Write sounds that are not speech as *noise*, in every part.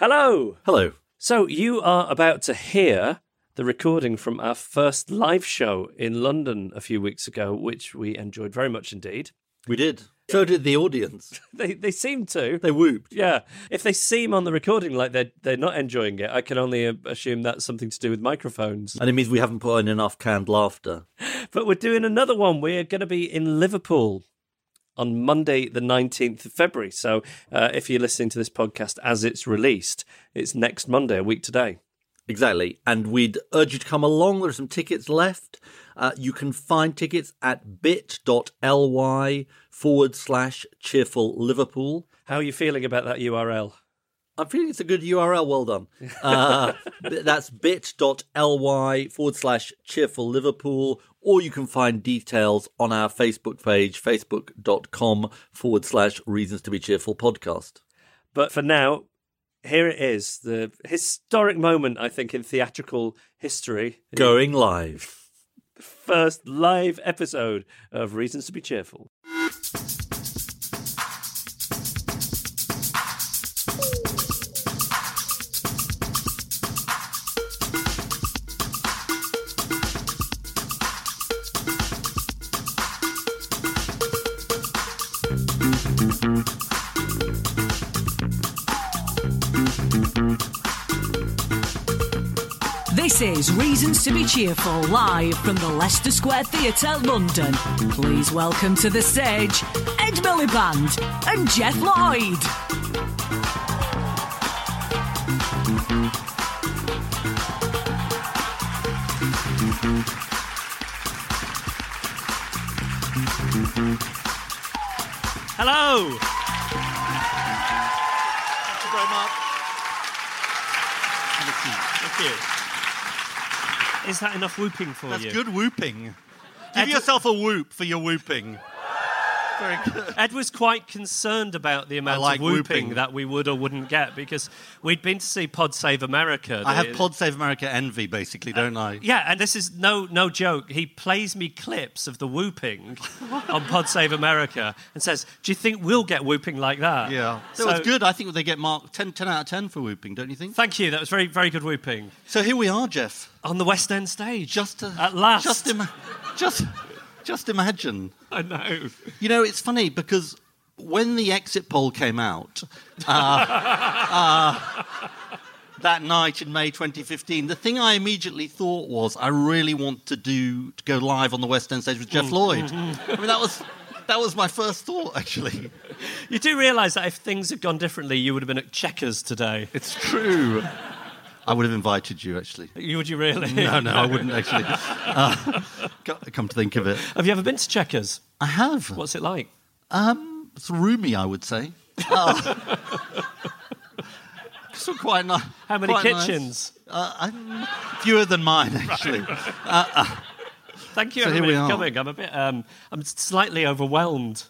Hello. Hello. So you are about to hear the recording from our first live show in London a few weeks ago, which we enjoyed very much indeed. We did. So did the audience. *laughs* They they seem to. They whooped. Yeah. If they seem on the recording like they're they're not enjoying it, I can only assume that's something to do with microphones. And it means we haven't put in enough canned laughter. But we're doing another one. We're going to be in Liverpool on Monday, the 19th of February. So uh, if you're listening to this podcast as it's released, it's next Monday, a week today. Exactly. And we'd urge you to come along. There are some tickets left. Uh, you can find tickets at bit.ly forward slash cheerful Liverpool. How are you feeling about that URL? I'm feeling it's a good URL. Well done. *laughs* Uh, that's bit.ly forward slash cheerful Liverpool. Or you can find details on our Facebook page, facebook.com forward slash reasons to be cheerful podcast. But for now, here it is the historic moment, I think, in theatrical history. Going live. First live episode of Reasons to Be Cheerful. Reasons to be Cheerful, live from the Leicester Square Theatre, London. Please welcome to the stage Ed Miliband and Geoff Lloyd. Hello! Thank you very much. Thank you. Is that enough whooping for That's you? That's good whooping. Give Ed- yourself a whoop for your whooping. Very good. *laughs* Ed was quite concerned about the amount like of whooping, whooping. that we would or wouldn't get because we'd been to see Pod Save America. I have Pod Save America envy, basically, don't I? Uh, yeah, and this is no no joke. He plays me clips of the whooping *laughs* on Pod Save America and says, "Do you think we'll get whooping like that?" Yeah. So, it's good. I think they get marked 10, 10 out of 10 for whooping, don't you think? Thank you. That was very very good whooping So here we are, Geoff. on the West End stage. Just to, at last. Just, ima- just, just imagine. *laughs* I know. You know, it's funny because when the exit poll came out uh, *laughs* uh, that night in May 2015, the thing I immediately thought was, I really want to do to go live on the West End stage with Geoff Lloyd. I mean, that was that was my first thought, actually. You do realise that if things had gone differently, you would have been at Chequers today. It's true. I would have invited you, actually. You- Would you really? No, no, I *laughs* wouldn't actually. Uh, come to think of it, Have you ever been to Chequers? I have. What's it like? Um, it's roomy, I would say. Oh. *laughs* so quite nice. How many quite nice. kitchens? Uh, fewer than mine, actually. Thank you So everybody for coming. I'm a bit, um, I'm slightly overwhelmed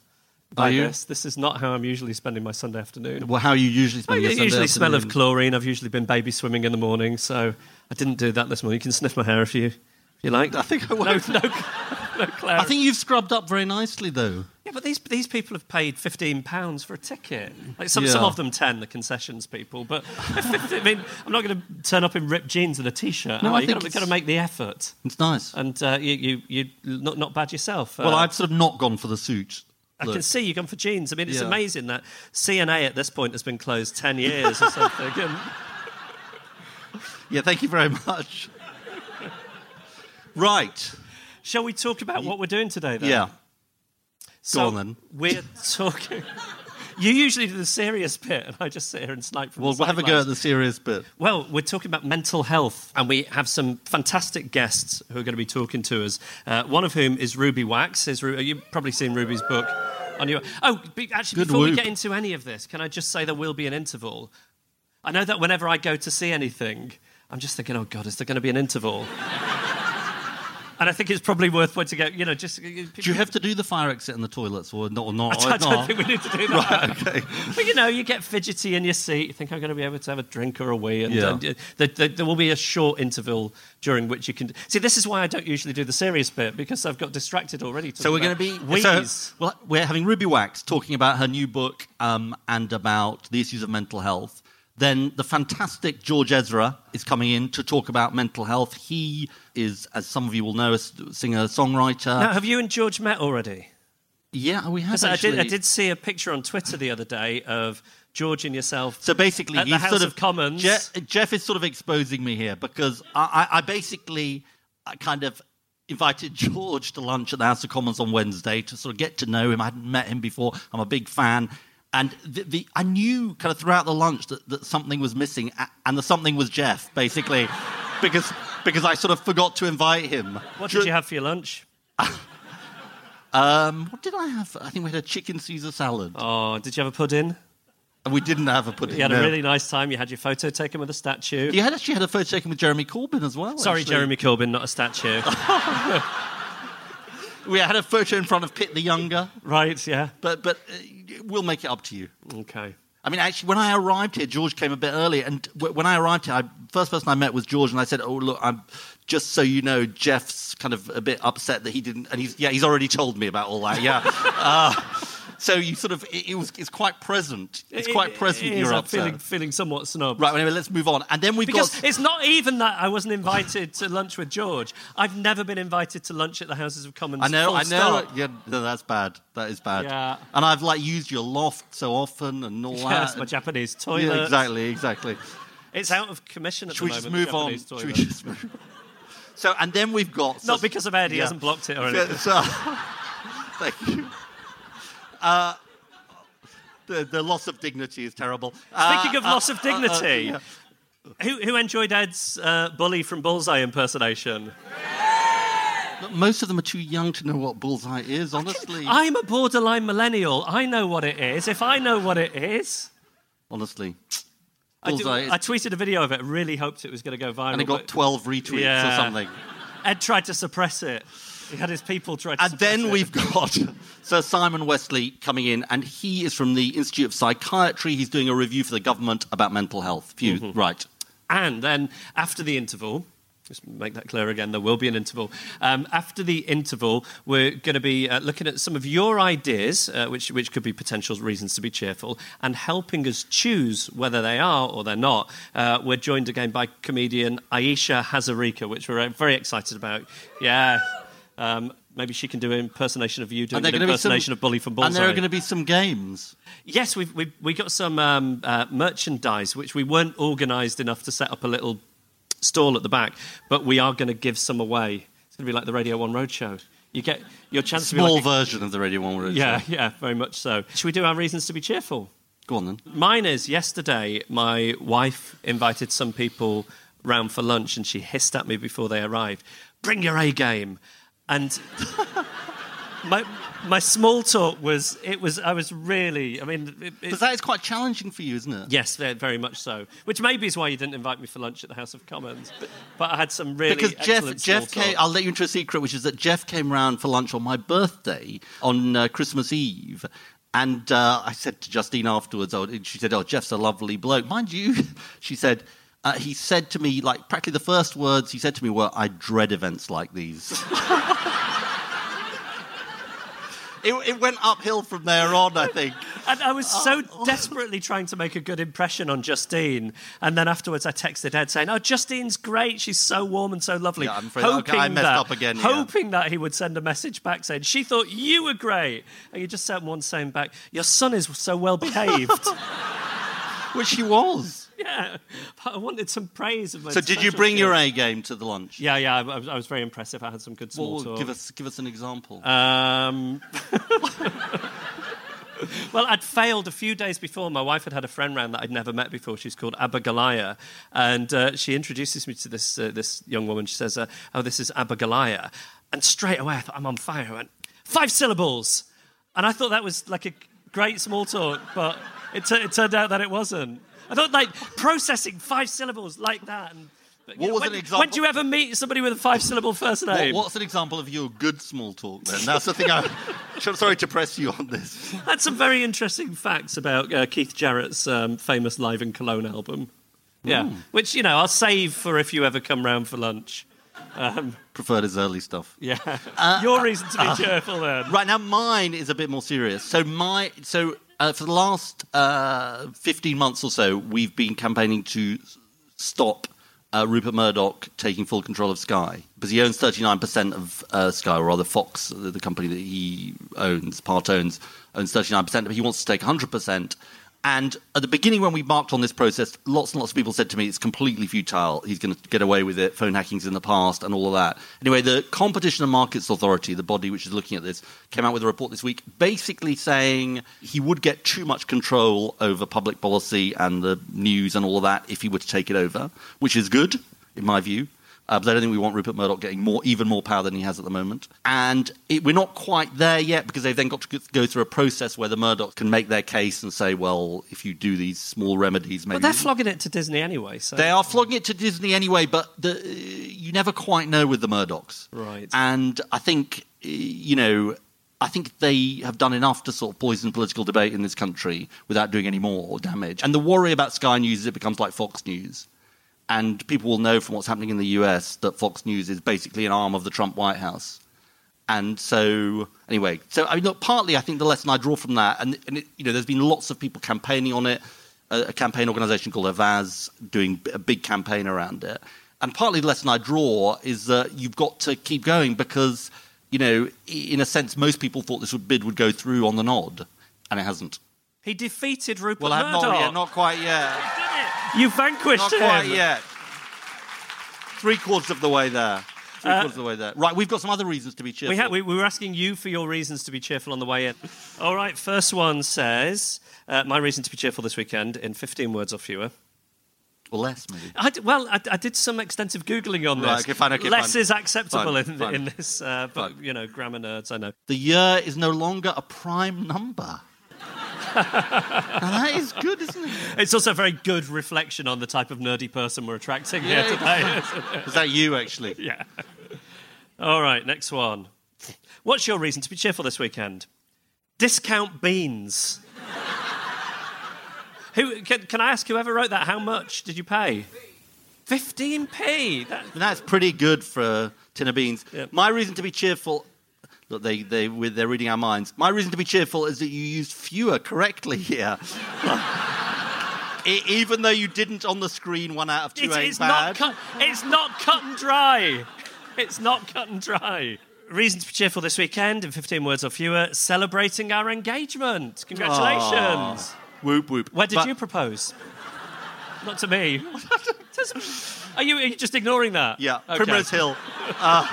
by Are you? this. This is not how I'm usually spending my Sunday afternoon. Well, how you usually I spend your Sunday afternoon? You usually smell of chlorine. I've usually been baby swimming in the morning, so I didn't do that this morning. You can sniff my hair if you, if you like. I think I won't. no, *laughs* no cloud. I think you've scrubbed up very nicely, though. yeah, but these these people have paid fifteen pounds for a ticket. Like some some of them ten, the concessions people. But *laughs* I mean, I'm not going to turn up in ripped jeans and a t-shirt. No, I I? You've think got to make the effort, It's nice. and uh, you you you not not bad yourself. well, Uh, I've sort of not gone for the suit. I look. can see you've gone for jeans. I mean, it's Yeah. amazing that C&A at this point has been closed 10 years or something. *laughs* And Yeah, thank you very much. right. shall we talk about what we're doing today, then? Yeah. So on, then. We're talking. You usually do the serious bit, and I just sit here and snipe from Well, the we'll have a go at the serious bit. Well, we're talking about mental health, and we have some fantastic guests who are going to be talking to us. Uh, one of whom is Ruby Wax. Is Ru- you've probably seen Ruby's book, on your. Oh, be, actually, Good before we get into any of this, can I just say there will be an interval? I know that whenever I go to see anything, I'm just thinking, oh God, is there going to be an interval? And I think it's probably worth pointing out, you know, just. Do you have to do the fire exit in the toilets or not? Or not? *laughs* I don't Not? think we need to do that. Right, okay. *laughs* But you know, you get fidgety in your seat. You think I'm going to be able to have a drink or a wee, and, Yeah. and, uh, there, there, there will be a short interval during which you can see. This is why I don't usually do the serious bit because I've got distracted already. So we're going to be wheeze. So, well, we're having Ruby Wax talking about her new book um, and about the issues of mental health. Then the fantastic George Ezra is coming in to talk about mental health. He is, as some of you will know, a singer songwriter. now, have you and George met already? Yeah, we have I did, I did see a picture on Twitter the other day of George and yourself. So basically, At the he's House sort of Commons. Geoff, Geoff is sort of exposing me here because I, I, I basically I kind of invited George to lunch at the House of Commons on Wednesday to sort of get to know him. I hadn't met him before. I'm a big fan. And the, the, I knew kind of throughout the lunch that, that something was missing, and the something was Geoff, basically, *laughs* because because I sort of forgot to invite him. What did you have for your lunch? *laughs* Um, what did I have? I think we had a chicken Caesar salad. Oh, did you have a pudding? We didn't have a pudding. You had no. a really nice time. You had your photo taken with a statue. You had actually had a photo taken with Jeremy Corbyn as well. Sorry, actually. Jeremy Corbyn, not a statue. *laughs* We had a photo in front of Pitt the Younger, right? Yeah. but but uh, we'll make it up to you. Okay. I mean, actually, when I arrived here, George came a bit early, and w- when I arrived here, I, first person I met was George, and I said, "Oh, look, I'm just so you know, Geoff's kind of a bit upset that he didn't." And he's yeah, he's already told me about all that. Yeah. *laughs* uh, so you sort of it, it was it's quite present. It's quite present. It I'm upset. feeling, feeling somewhat snubbed. Right. Anyway, let's move on, and then we've Because got. it's not even that I wasn't invited to lunch with George. I've never been invited to lunch at the Houses of Commons. I know, I know. Yeah, no, that's bad. That is bad. Yeah. And I've like used your loft so often and all it's that. my Japanese toilet. Yeah, exactly, exactly. It's out of commission at Should the we just moment. move on? Should we just move? On? So, and then we've got Not so- because of Ed, he yeah. hasn't blocked it or *laughs* So, anything. *laughs* so- thank you. Uh, the, the loss of dignity is terrible. Uh, Speaking of loss of dignity, yeah. who, who enjoyed Ed's uh, bully from Bullseye impersonation? look, most of them are too young to know what bullseye is. Honestly, I'm a borderline millennial. I know what it is. If I know what it is, honestly, I, do- bullseye. is- I tweeted a video of it. Really hoped it was going to go viral. and it got but 12 retweets or something. Ed tried to suppress it. He had his people try to. And then it. we've got Sir Simon Wessely coming in, and he is from the Institute of Psychiatry. He's doing a review for the government about mental health. Few, Mm-hmm. right? And then after the interval, just make that clear again, there will be an interval. Um, after the interval, we're going to be uh, looking at some of your ideas, uh, which, which could be potential reasons to be cheerful, and helping us choose whether they are or they're not. Uh, we're joined again by comedian Ayesha Hazarika, which we're very excited about. Yeah. Um, maybe she can do an impersonation of you doing an impersonation some- of Bully from Bullseye. And there are going to be some games. Yes, we've, we've we got some um, uh, merchandise which we weren't organised enough to set up a little stall at the back, but we are going to give some away. It's going to be like the Radio One Roadshow. You get your chance to be Small like a- version of the Radio One Roadshow. yeah, yeah, very much so. Should we do our reasons to be cheerful? Go on then. Mine is yesterday. My wife invited some people round for lunch, and she hissed at me before they arrived. Bring your A game, and my my small talk was it was I was really I mean it, it, Because that is quite challenging for you, isn't it? yes very much so which maybe is why you didn't invite me for lunch at the House of Commons but, but I had some really Because Geoff, Geoff came. I'll let you into a secret, which is that Geoff came round for lunch on my birthday on uh, Christmas Eve, and uh, I said to Justine afterwards, oh, she said, "Oh, Geoff's a lovely bloke, mind you." *laughs* She said. Uh, he said to me, like practically the first words he said to me were, "I dread events like these." *laughs* it, it went uphill from there on, I think. And I was so Oh. desperately trying to make a good impression on Justine. And then afterwards, I texted Ed saying, Oh, Justine's great. She's so warm and so lovely. Yeah, I'm afraid- okay, I messed that, up again, yeah. Hoping that he would send a message back saying, She thought you were great. And you just sent one saying back, Your son is so well behaved. *laughs* Which he was. Yeah. But *laughs* I wanted some praise of my So, did you bring your. A game to the lunch? Yeah, yeah. I, I was, I was very impressive. I had some good small Well, talk. give us give us an example. Um, *laughs* well, I'd failed a few days before. My wife had had a friend round that I'd never met before. She's called Abigalia, and uh, she introduces me to this uh, this young woman. She says, uh, "Oh, this is Abigalia," and straight away I thought I'm on fire. I went five syllables. And I thought that was like a great small talk, but it, tu- it turned out that it wasn't. I thought like processing five syllables like that. And, but, What know, was when, an example? When do you ever meet somebody with a five syllable first What, name? what's an example of your good small talk then? That's the thing. I'm *laughs* sorry to press you on this. Had some very interesting facts about uh, Keith Jarrett's um, famous Live in Cologne album. Yeah, Hmm. which you know I'll save for if you ever come round for lunch. Preferred his early stuff. Yeah, your reason to be cheerful then. Right now, mine is a bit more serious. So my so uh, for the last uh, fifteen months or so, we've been campaigning to stop uh, Rupert Murdoch taking full control of Sky because he owns thirty nine percent of uh, Sky, or rather Fox, the, the company that he owns, part owns, owns thirty nine percent. But he wants to take hundred percent. And at the beginning, when we marked on this process, lots and lots of people said to me it's completely futile. He's going to get away with it. Phone hacking's in the past, and all of that. Anyway, the Competition and Markets Authority, the body which is looking at this, came out with a report this week, basically saying he would get too much control over public policy and the news and all of that if he were to take it over, which is good in my view. Uh, but I don't think we want Rupert Murdoch getting more, even more power than he has at the moment. And it, we're not quite there yet because they've then got to go- through a process where the Murdochs can make their case and say, well, if you do these small remedies, maybe. But they're flogging it to Disney anyway. So They are flogging it to Disney anyway, but the, uh, you never quite know with the Murdochs. Right. And I think, uh, you know, I think they have done enough to sort of poison political debate in this country without doing any more damage. And the worry about Sky News is it becomes like Fox News. And people will know from what's happening in the US that Fox News is basically an arm of the Trump White House. And so, anyway, so I mean, look, partly I think the lesson I draw from that, and, and it, you know, there's been lots of people campaigning on it, a, a campaign organisation called Avaaz doing a big campaign around it. And partly the lesson I draw is that you've got to keep going because, you know, in a sense, most people thought this would, bid would go through on the nod, and it hasn't. he defeated Rupert Well, I- Murdoch. not yet, not quite yet, You vanquished not him. quite yet. Three quarters of the way there. Three quarters of the way there. Right, we've got some other reasons to be cheerful. We, ha- we, we were asking you for your reasons to be cheerful on the way in. All right, first one says, uh, My reason to be cheerful this weekend in 15 words or fewer. or less, maybe. I d- well, I, I did some extensive Googling on this. Right, okay, fine, okay, Less fine. is acceptable Fine, in, fine. in this, uh, but, you know, grammar nerds, I know. The year is no longer a prime number. That is good, isn't it? It's also a very good reflection on the type of nerdy person we're attracting Yeah, here today. *laughs* Is that you, actually? yeah. All right, next one. What's your reason to be cheerful this weekend? Discount beans. Who can, can I ask whoever wrote that? How much did you pay? 15p. That, That's pretty good for a tin of beans. My reason to be cheerful. Look, they, they, with- they're reading our minds. My reason to be cheerful is that you used fewer correctly here. *laughs* E- Even though you didn't on the screen, one out of two it's, ain't it's bad. not cut. It's not cut and dry. It's not cut and dry. Reason to be cheerful this weekend, in 15 words or fewer, celebrating our engagement. Congratulations. Whoop whoop. Where did But- you propose? *laughs* Not to me. *laughs* are, you, are you just ignoring that? Yeah, Okay. Primrose Hill. Uh,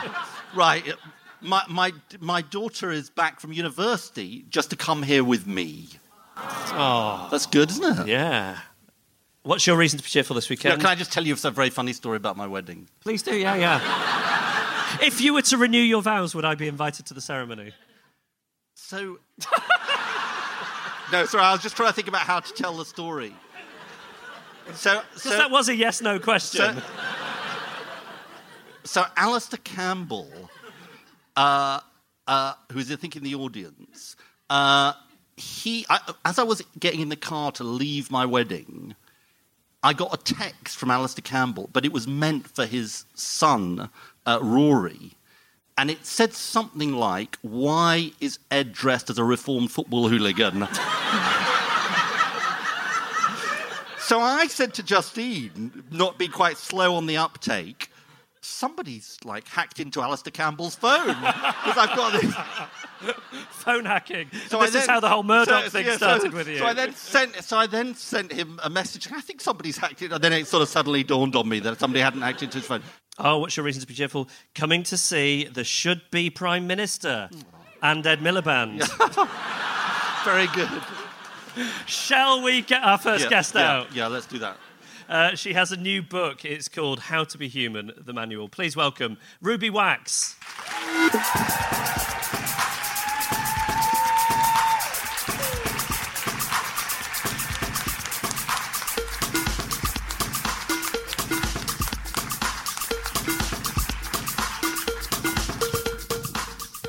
right. My, my, my daughter is back from university just to come here with me. Oh, That's good, isn't it? yeah. What's your reason to be cheerful this weekend? can I just tell you a very funny story about my wedding? Please do, yeah, yeah. if you were to renew your vows, would I be invited to the ceremony? So. *laughs* no, sorry, I was just trying to think about how to tell the story. So, so, that was a yes no question. so, so Alastair Campbell, uh, uh, who's I think in the audience, uh, he, I, as I was getting in the car to leave my wedding, I got a text from Alastair Campbell, but it was meant for his son, uh, Rory. And it said something like, Why is Ed dressed as a reformed football hooligan? *laughs* so I said to Justine, not be quite slow on the uptake, somebody's like hacked into Alastair Campbell's phone. Because I've got this. *laughs* Phone hacking. So this I is how the whole Murdoch so- thing yeah, so- started with you. So I then sent, so I then sent him a message. And I think somebody's hacked it, and then it sort of suddenly dawned on me that somebody hadn't hacked into his phone. Oh, what's your reason to be cheerful? Coming to see the should be Prime Minister and Ed Miliband. *laughs* Very good. Shall we get our first yeah, guest yeah, out? Yeah, let's do that. Uh, she has a new book. It's called How to Be Human, the manual. Please welcome Ruby Wax.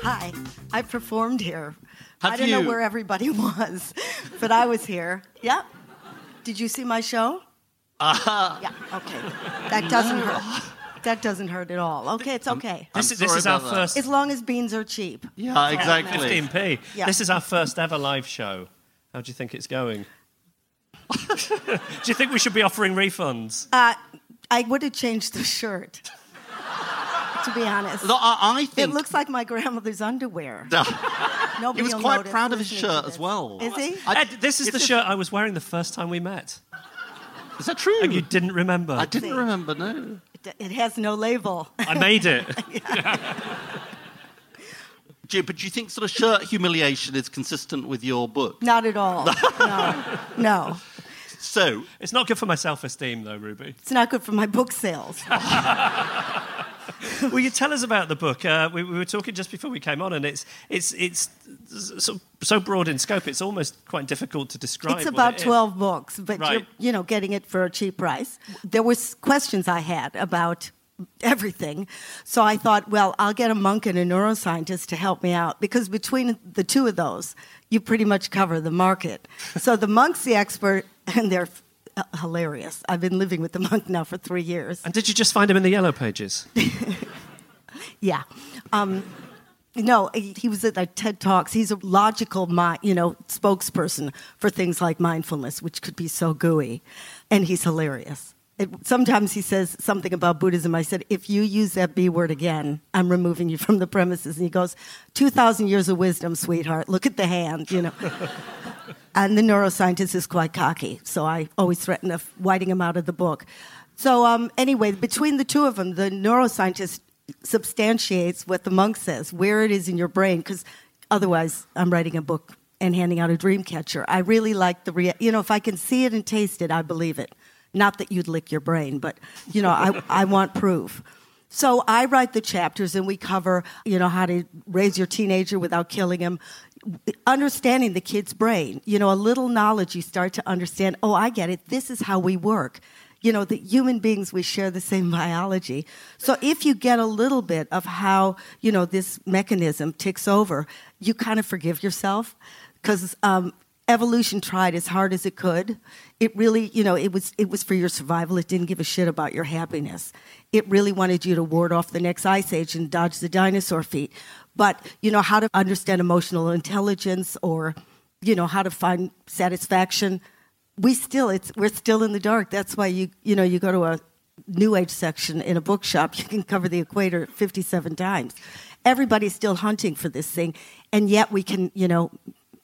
Hi, I performed here. Have I don't you... know where everybody *laughs* was, but I was here. Yep. Did you see my show? Uh, Yeah. Okay. That doesn't hurt. That doesn't hurt at all. Okay, it's okay. This, I'm is- this sorry is our about that. first As long as beans are cheap. yeah, exactly. 15p. Yeah. This is our first ever live show. How do you think it's going? *laughs* do you think we should be offering refunds? Uh, I would have changed the shirt. to be honest. No, I, I It think looks like my grandmother's underwear. *laughs* he Nobody was will quite notice proud of his listening to shirt as this. well. Is he? I- Ed, this is the shirt I was wearing the first time we met. Is that true? And you didn't remember. I didn't See. remember. No. It- It has no label. I made it. *laughs* Do you, but do you think sort of shirt humiliation is consistent with your book? Not at all. *laughs* No. No. So, It's not good for my self esteem, though, Ruby. It's not good for my book sales. *laughs* *laughs* Will you tell us about the book? Uh, we, we were talking just before we came on, and it's, it's, it's so, so broad in scope, it's almost quite difficult to describe. It's about it is. 12 books, but Right. you're, you know, getting it for a cheap price. There was questions I had about everything. So I thought, well, I'll get a monk and a neuroscientist to help me out because between the two of those, you pretty much cover the market. *laughs* So the monk's the expert and they're hilarious. I've been living with the monk now for 3 years. And did you just find him in the yellow pages? *laughs* Yeah. Um, no, he he was at like TED Talks. He's a logical, you know, spokesperson for things like mindfulness, which could be so gooey, and he's hilarious. It, sometimes he says something about Buddhism. I said, if you use that B word again, I'm removing you from the premises. And he goes, 2,000 years of wisdom, sweetheart. Look at the hand, you know. *laughs* and the neuroscientist is quite cocky, so I always threaten of whiting him out of the book. So um, anyway, between the two of them, the neuroscientist substantiates what the monk says, where it is in your brain, because otherwise I'm writing a book and handing out a dream catcher. I really like the, rea- you know, if I can see it and taste it, I believe it. Not that you'd lick your brain, but, you know, I, I want proof. So I write the chapters and we cover, you know, how to raise your teenager without killing him, understanding the kid's brain. You know, a little knowledge, you start to understand, oh, I get it. This is how we work. You know, the human beings, we share the same biology. So if you get a little bit of how, you know, this mechanism ticks over, you kind of forgive yourself because um, evolution tried as hard as it could. It really, you know, it was it was for your survival. It didn't give a shit about your happiness. It really wanted you to ward off the next ice age and dodge the dinosaur feet. But you know how to understand emotional intelligence or you know how to find satisfaction. We still it's we're still in the dark. That's why you you know you go to a new age section in a bookshop, *laughs* you can cover the equator 57 times. Everybody's still hunting for this thing, and yet we can, you know,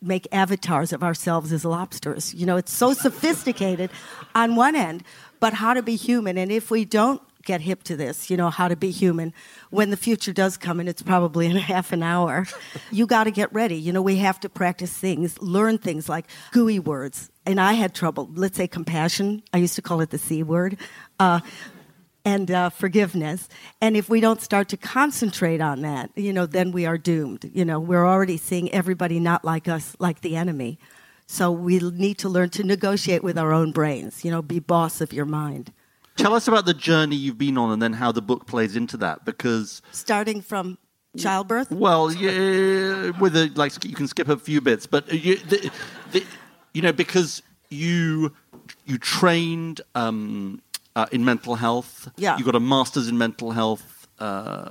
make avatars of ourselves as lobsters. You know, it's so sophisticated on one end, but how to be human. And if we don't get hip to this, you know, how to be human, when the future does come, and it's probably in *laughs* half an hour, you got to get ready. You know, we have to practice things, learn things like gooey words. And I had trouble, let's say compassion. I used to call it the C word. Uh, and uh, forgiveness. And if we don't start to concentrate on that, you know, then we are doomed. You know, we're already seeing everybody not like us, like the enemy. So we need to learn to negotiate with our own brains. You know, be boss of your mind. tell us about the journey you've been on and then how the book plays into that. Because, Starting from childbirth. well, yeah, with a, like, you can skip a few bits, but you, the, the, you know, because you you trained um, uh, in mental health. Yeah. You got a master's in mental health. Uh,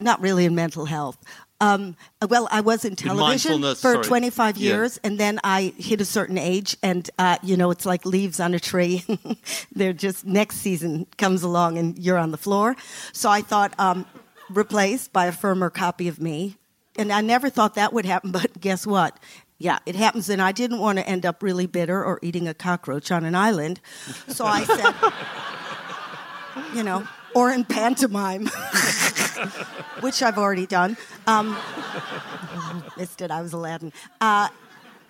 not really in mental health. Um, well, I was in television for sorry. 25 Yeah. years, and then I hit a certain age, and uh, you know, it's like leaves on a tree. *laughs* They're just next season comes along, and you're on the floor. So I thought, um, replaced by a firmer copy of me, and I never thought that would happen. *laughs* But guess what? Yeah, it happens, and I didn't want to end up really bitter or eating a cockroach on an island. So I said, *laughs* you know, or in pantomime *laughs* which I've already done. Um, missed it. I was Aladdin. Uh,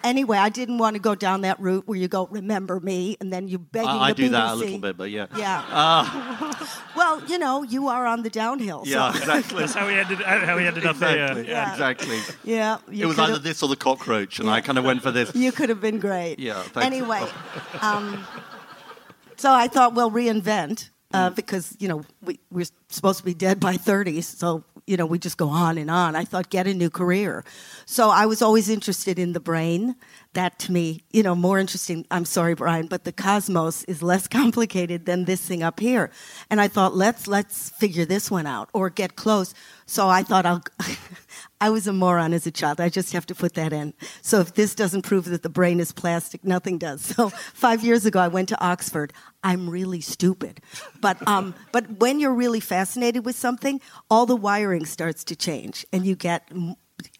anyway, I didn't want to go down that route where you go, "Remember me," and then you begging I, I the do that a little bit, but yeah. Yeah. *laughs* well, you know, you are on the downhill. so- Yeah, exactly. That's how we ended, how we ended up exactly. here. Yeah. Exactly. yeah. You It was either this or the cockroach, and I kind of went for this. You could have been great. Yeah, thanks. Anyway, um, so I thought, well, reinvent. Uh, because you know we, we're supposed to be dead by 30, so you know, we just go on and on. I thought, get a new career. So I was always interested in the brain. That to me, you know, more interesting. I'm sorry, Brian, but the cosmos is less *laughs* complicated than this thing up here. And I thought, let's let's figure this one out or get close. So I thought I'll. *laughs* I was a moron as a child. I just have to put that in. So if this doesn't prove that the brain is plastic, nothing does. *laughs* So five years ago, I went to Oxford. I'm really stupid, but um, but when you're really fascinated with something, all the wiring starts to change, and you get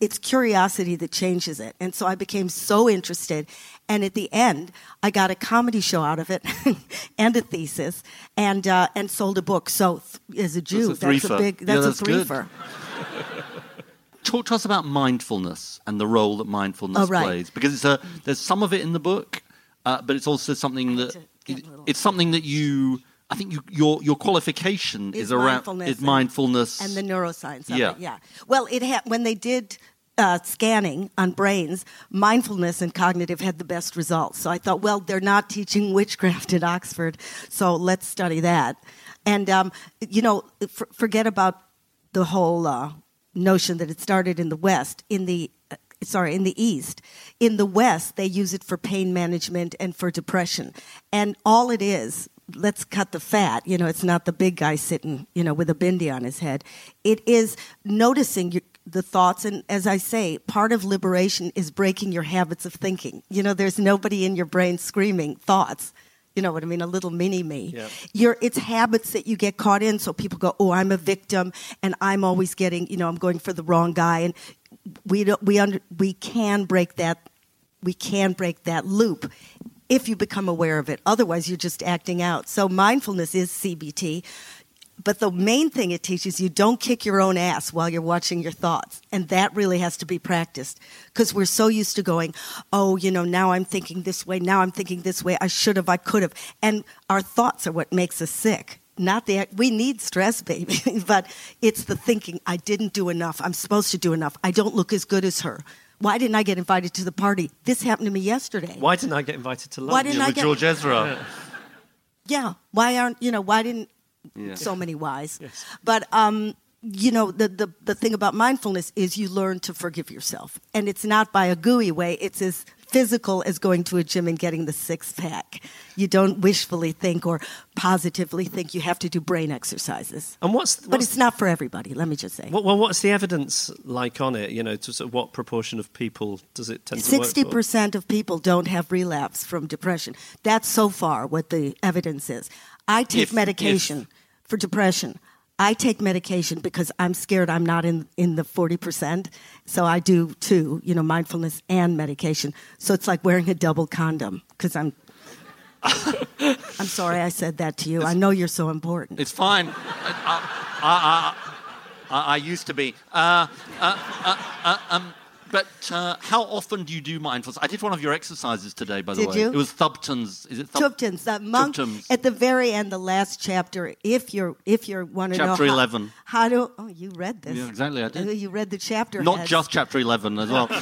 it's curiosity that changes it. And so I became so interested. And at the end, I got a comedy show out of it *laughs* and a thesis and, uh, and sold a book. So th- as a Jew, That's a that's a big, Yeah, that's, that's a good. threefer. *laughs* Talk to us about mindfulness and the role that mindfulness Oh, right. plays, because it's a there's some of it in the book, uh, but it's also something that to get a little- it's something that you. I think you, your your qualification is, Is around mindfulness is and- mindfulness and the neuroscience of Yeah. it. Yeah. Well, it had when they did uh, scanning on brains, mindfulness and cognitive had the best results. So I thought, well, they're not teaching witchcraft at Oxford, so let's study that. And um, you know, f- forget about the whole uh, notion that it started in the West. In the uh, sorry, in the East. In the West, they use it for pain management and for depression. And all it is, let's cut the fat. You know, it's not the big guy sitting, you know, with a bindi on his head. It is noticing your, the thoughts. And as I say, part of liberation is breaking your habits of thinking. You know, there's nobody in your brain screaming thoughts. You know what I mean? A little mini me. Yeah. You're, it's habits that you get caught in. So people go, "Oh, I'm a victim, and I'm always getting, you know, I'm going for the wrong guy." And we don't, we under, we can break that we can break that loop if you become aware of it. Otherwise, you're just acting out. So mindfulness is CBT. But the main thing it teaches you don't kick your own ass while you're watching your thoughts. And that really has to be practiced because we're so used to going, oh, you know, now I'm thinking this way, now I'm thinking this way, I should have, I could have. And our thoughts are what makes us sick. Not the we need stress, *laughs* baby, but it's the thinking. I didn't do enough. I'm supposed to do enough. I don't look as good as her. Why didn't I get invited to the party? This happened to me yesterday. Why didn't I get invited to lunch? Why didn't I with get- George Ezra. *laughs* Yeah. Why aren't you know? Why didn't so many whys? But um, you know, the, the the thing about mindfulness is you learn to forgive yourself, and it's not by a gooey way. It's as physical as going to a gym and getting the six pack. You don't wishfully think or positively think you have to do brain exercises. And what's, But it's not for everybody. Let me just say. Well, well, what's the evidence like on it? You know, to what proportion of people does it tend to Sixty percent of people don't have relapse from depression. That's so far what the evidence is. I take If- medication for depression. I take medication because I'm scared I'm not in, in the 40%. So I do too, you know, mindfulness and medication. So it's like wearing a double condom because I'm. *laughs* I'm sorry I said that to you. I know you're so important. It's fine. I, I, I, I, I used to be. Uh, uh, uh, uh, um, but uh, how often do you do mindfulness? I did one of your exercises today, by the Did way. you? It was Thubten's. Is it Thub- Tuptins, that monk at the very end, the last chapter. If you're if you want to Chapter how, 11. how to oh you read this Yeah, exactly, I did. Uh, you read the chapter Not heads. just chapter 11 as well. *laughs*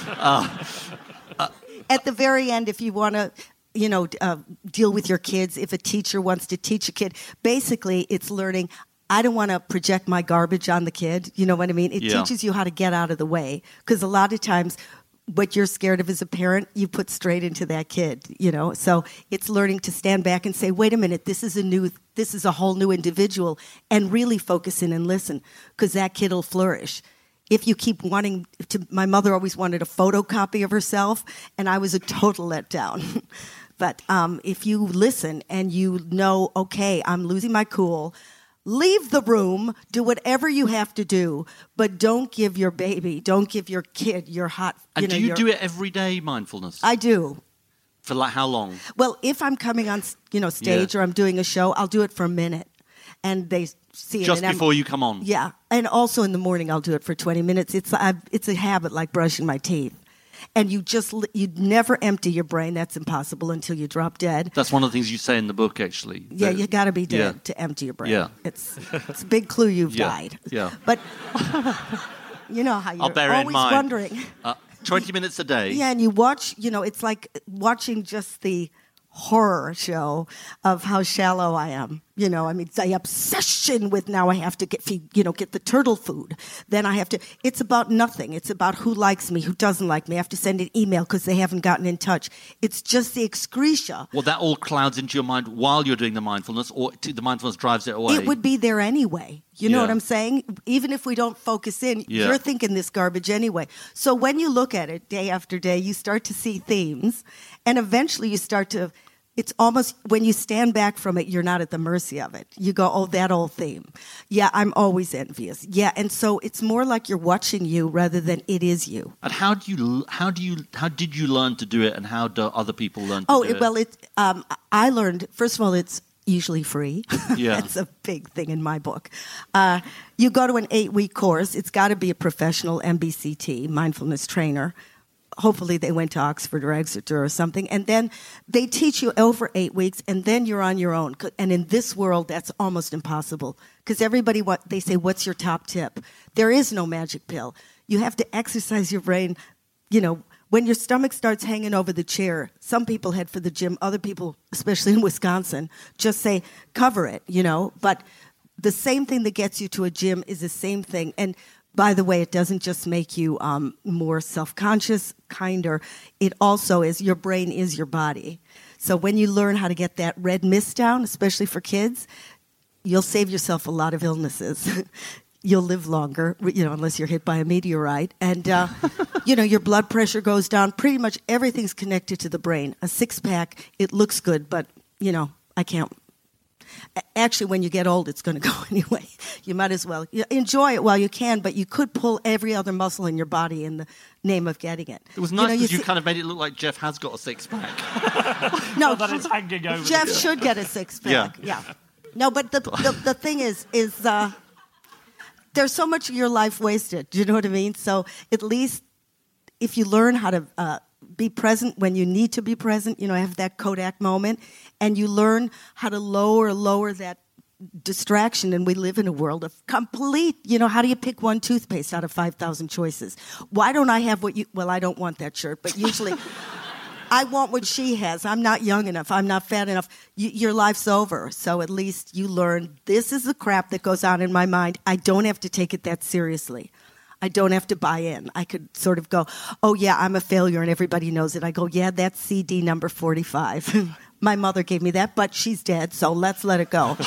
Uh, at the very end if you want to you know uh, deal with your kids if a teacher wants to teach a kid basically it's learning I don't want to project my garbage on the kid. You know what I mean? It Yeah. teaches you how to get out of the way because a lot of times what you're scared of as a parent, you put straight into that kid, you know? So it's learning to stand back and say, wait a minute, this is a new, this is a whole new individual and really focus in and listen because that kid will flourish. If you keep wanting to, my mother always wanted a photocopy of herself and I was a total letdown. *laughs* but um, if you listen and you know, okay, I'm losing my cool, leave the room, do whatever you have to do, but don't give your baby, don't give your kid your hot. and you know, do you your- do it every day, mindfulness? I do. For like how long? Well, if I'm coming on, you know, stage Yeah. or I'm doing a show, I'll do it for a minute, and they see it. Just I'm- before you come on? Yeah, and also in the morning I'll do it for 20 minutes. It's i it's a habit like brushing my teeth, and you just li- you never empty your brain. That's impossible until you drop dead. That's one of the things you say in the book, actually. Yeah, you got to be dead Yeah. to empty your brain. Yeah. It's it's a big clue you've Yeah, died. yeah. But *laughs* you know how you're I'll bear always in mind. wondering. Uh, 20 minutes a day. Yeah, and you watch, you know, it's like watching just the horror show of how shallow I am. You know, I mean, the obsession with now I have to get feed, you know, get the turtle food. Then I have to. It's about nothing. It's about who likes me, who doesn't like me. I have to send an email because they haven't gotten in touch. It's just the excretia. Well, that all clouds into your mind while you're doing the mindfulness, or the mindfulness drives it away. It would be there anyway. You know Yeah. what I'm saying? Even if we don't focus in, Yeah. you're thinking this garbage anyway. So when you look at it day after day, you start to see themes, and eventually you start to. It's almost when you stand back from it, you're not at the mercy of it. You go, oh, that old theme. Yeah, I'm always envious. Yeah, and so it's more like you're watching you rather than it is you. And how do you how do you how did you learn to do it, and how do other people learn? to Oh, do it, well, it. Um, I learned first of all, it's usually free. *laughs* Yeah. that's a big thing in my book. Uh, you go to an eight-week course. It's got to be a professional MBCT mindfulness trainer. Hopefully, they went to Oxford or Exeter or something, and then they teach you over eight weeks, and then you're on your own. And in this world, that's almost impossible because everybody what they say, "What's your top tip?" There is no magic pill. You have to exercise your brain you know, when your stomach starts hanging over the chair, some people head for the gym, other people, especially in *laughs* Wisconsin, just say, cover it, you know. But the same thing that gets you to a gym is the same thing. And by the way, it doesn't just make you um, more self conscious, kinder, it also is your brain is your body. So when you learn how to get that red mist down, especially for kids, you'll save yourself a lot of illnesses. *laughs* you'll live longer, you know, unless you're hit by a meteorite. And, uh, *laughs* you know, your blood pressure goes down. Pretty much everything's connected to the brain. A six pack, it looks good, but, you know, I can't. A- Actually, when you get old, it's going *laughs* to go anyway. You might as well enjoy it while you can, but you could pull every other muscle in your body in the name of getting it. it was You nice know, because you, see- kind of made it look like Geoff has got a six pack. *laughs* no, that is hanging over. Geoff the- should get a six *laughs* pack. Yeah. Yeah. No, but the, the the thing is is uh, there's so much of your life wasted. Do you know what I mean? So at least if you learn how to uh, be present when you need to be present, you know, have that Kodak moment, and you learn how to lower lower that distraction and we live in a world of complete you know how do you pick one toothpaste out of 5000 choices why don't i have what you well i don't want that shirt but usually *laughs* I want what she has. I'm not young enough. I'm not fat enough. Y your life's over. So at least you learn this is the crap that goes on in my mind. I don't have to take it that seriously. I don't have to buy in. I could sort of go, oh, yeah, I'm a failure and everybody knows it. I go, yeah, that's CD number 45. *laughs* my mother gave me that, but she's dead, so let's let it go.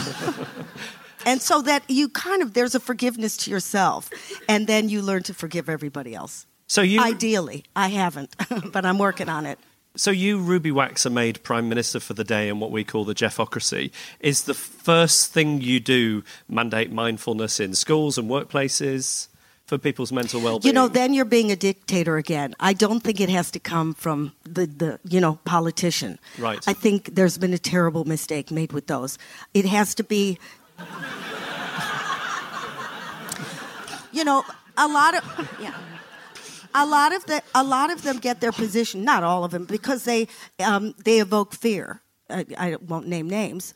*laughs* and so that you kind of, there's a forgiveness to yourself, and then you learn to forgive everybody else. So you, Ideally, I haven't, *laughs* but I'm working on it. so you, Ruby Wax, are made prime minister for the day in what we call the Jeffocracy. Is the first thing you do mandate mindfulness in schools and workplaces for people's mental well-being? You know, then you're being a dictator again. I don't think it has to come from the, the you know politician. Right. I think there's been a terrible mistake made with those. It has to be. *laughs* you know, a lot of yeah. A lot of the, a lot of them get their position, not all of them, because they um, they evoke fear. I, I won't name names.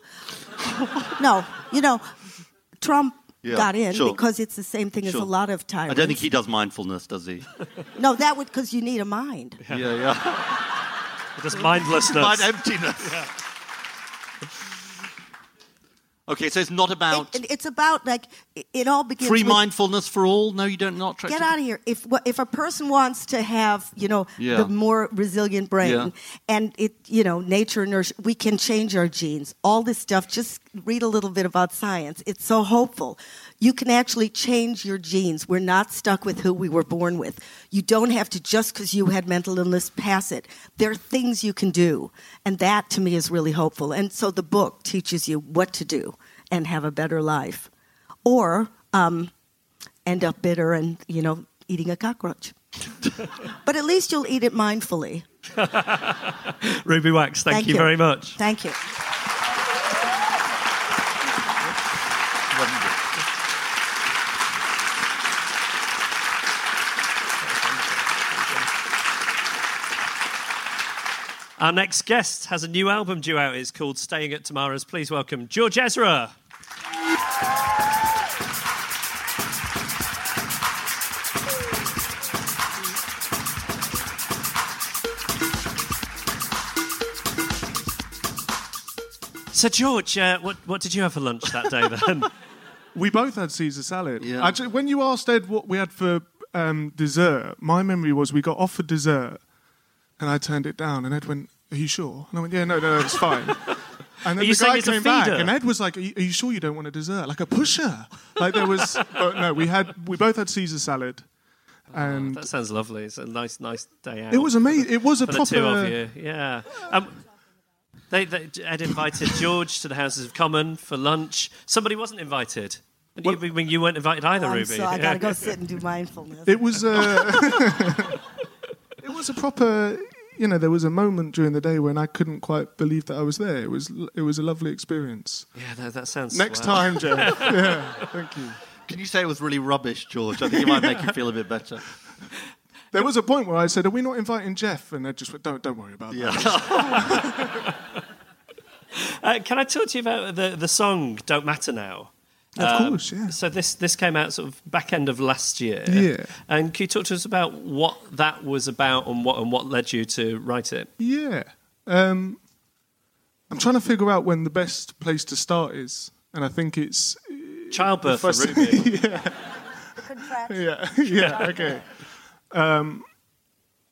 *laughs* no, you know, Trump Yeah, got in sure. because it's the same thing as a lot of times. I don't think he does mindfulness, does he? *laughs* No, that would because you need a mind. yeah, yeah. *laughs* Just mindlessness. Mind emptiness. *laughs* Okay, so it's not about It- it- it's about like it, it all begins. free with, mindfulness for all. No, you don't. Not try Get to- out of here. If if a person wants to have you know Yeah. the more resilient brain Yeah. and it you know nature nurture, we can change our genes. All this stuff. Just read a little bit about science. It's so hopeful. You can actually change your genes. We're not stuck with who we were born with. You don't have to just because you had mental illness pass it. There are things you can do, and that to me is really hopeful. And so the book teaches you what to do and have a better life, or um, end up bitter and you know eating a cockroach. *laughs* but at least you'll eat it mindfully. *laughs* Ruby Wax, thank, Thank you you. very much. Thank you. Our next guest has a new album due out. It's called Staying at Tamara's. Please welcome George Ezra. So, George, uh, what, what did you have for lunch that day *laughs* then? We both had Caesar salad. Yeah. Actually, when you asked Ed what we had for um, dessert, my memory was we got offered dessert, and I turned it down. And Ed went, "Are you sure?" And I went, "Yeah, no, no, it's fine." *laughs* And then Are the saying guy came back, and Ed was like, are you, "Are you sure you don't want a dessert? Like a pusher?" Like there was, but no, we had we both had Caesar salad, and that sounds lovely. It's a nice, nice day out. it was amazing. It was a for the proper. two of you. Yeah. Um, they, they, Ed invited George to the Houses of Common for lunch. Somebody wasn't invited. And you, I mean, you weren't invited either, Oh, I'm Ruby. so I gotta go *laughs* sit and do mindfulness. It was a. *laughs* it was a proper. You know, there was a moment during the day when I couldn't quite believe that I was there. It was it was a lovely experience. Yeah, that, that sounds. Next swell. time, Geoff. *laughs* yeah, thank you. Can you say it was really rubbish, George? I think it might make you feel a bit better. There was a point where I said, "Are we not inviting Geoff?" And they just went, "Don't don't worry about that." *laughs* Uh, can I talk to you about the, the song "Don't Matter Now"? Of Um, course, yeah. So this this came out sort of back end of last year. Yeah. And can you talk to us about what that was about and what and what led you to write it? Yeah. Um, I'm trying to figure out when the best place to start is, and I think it's Childbirth for First- Ruby. *laughs* yeah, *laughs* yeah, okay. Um,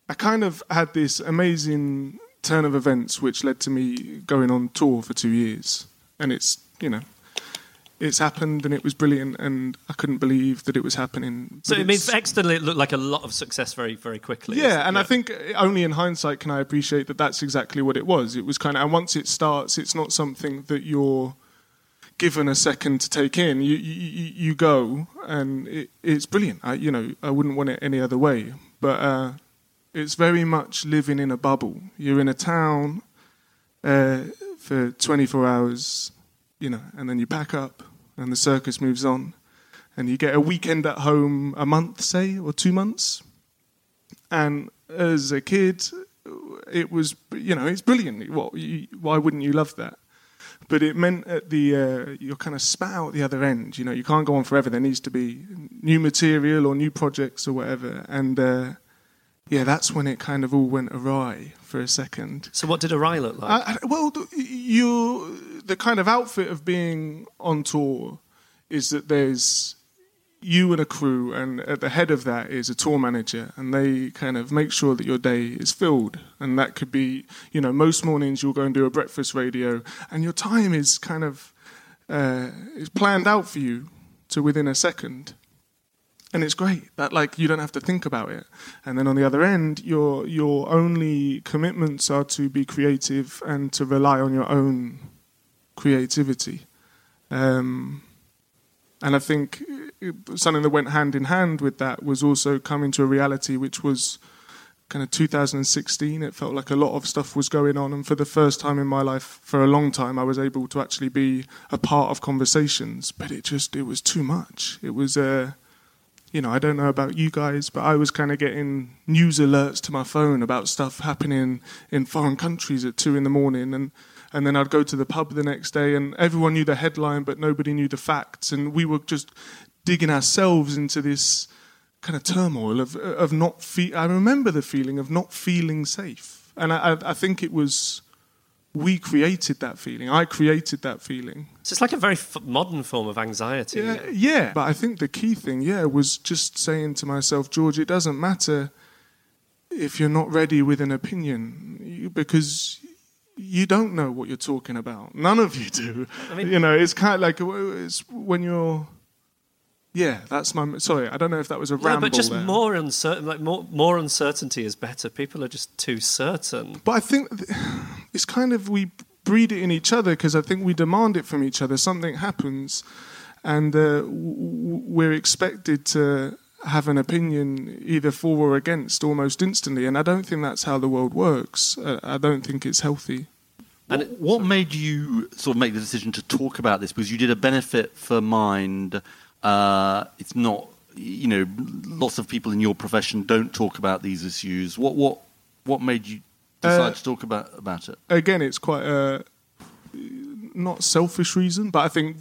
I kind of had this amazing turn of events which led to me going on tour for two years, and it's you know, it's happened and it was brilliant, and I couldn't believe that it was happening. So but it means externally it looked like a lot of success very very quickly. yeah, and I think only in hindsight can I appreciate that that's exactly what it was. It was kind of, and once it starts, it's not something that you're given a second to take in. You you, you you go, and it, it's brilliant. I, you know, I wouldn't want it any other way. But uh, it's very much living in a bubble. You're in a town uh, for 24 hours, you know, and then you pack up, and the circus moves on, and you get a weekend at home a month, say, or two months. And as a kid, it was, you know, it's brilliant. What, you, why wouldn't you love that? But it meant at the uh, you're kind of spat out the other end. You know, you can't go on forever. There needs to be new material or new projects or whatever. And uh, yeah, that's when it kind of all went awry for a second. So what did awry look like? I- well, you the kind of outfit of being on tour is that there's you and a crew, and at the head of that is a tour manager, and they kind of make sure that your day is filled. And that could be, you know, most mornings you'll go and do a breakfast radio, and your time is kind of uh, is planned out for you to within a second and it's great that like you don't have to think about it and then on the other end your your only commitments are to be creative and to rely on your own creativity. Um, and i think something that went hand in hand with that was also coming to a reality which was kind of 2016 it felt like a lot of stuff was going on. And for the first time in my life for a long time i was able to actually be a part of conversations. But it just it was too much. It was uh you know, I don't know about you guys, but I was kind of getting news alerts to my phone about stuff happening in foreign countries at two in the morning, and and then I'd go to the pub the next day, and everyone knew the headline, but nobody knew the facts, and we were just digging ourselves into this kind of turmoil of of not fe- I remember the feeling of not feeling safe, and I I, think it was we created that feeling. I created that feeling. so it's like a very f- modern form of anxiety. Yeah, yeah. But I think the key thing, yeah, was just saying to myself, George, it doesn't matter if you're not ready with an opinion because you don't know what you're talking about. None of you do. mean- you know, it's kind of like it's when you're. Yeah, that's my. Sorry, I don't know if that was a No, ramble. but just there. more uncertain, like more more uncertainty is better. People are just too certain. But I think it's kind of we breed it in each other because I think we demand it from each other. Something happens, and uh, w- w- we're expected to have an opinion either for or against almost instantly. And I don't think that's how the world works. Uh, I don't think it's healthy. And what, what made you sort of make the decision to talk about this? Because you did a benefit for Mind. Uh, it's not, you know, lots of people in your profession don't talk about these issues. What what what made you decide Uh, to talk about about it? Again, it's quite a not selfish reason, but I think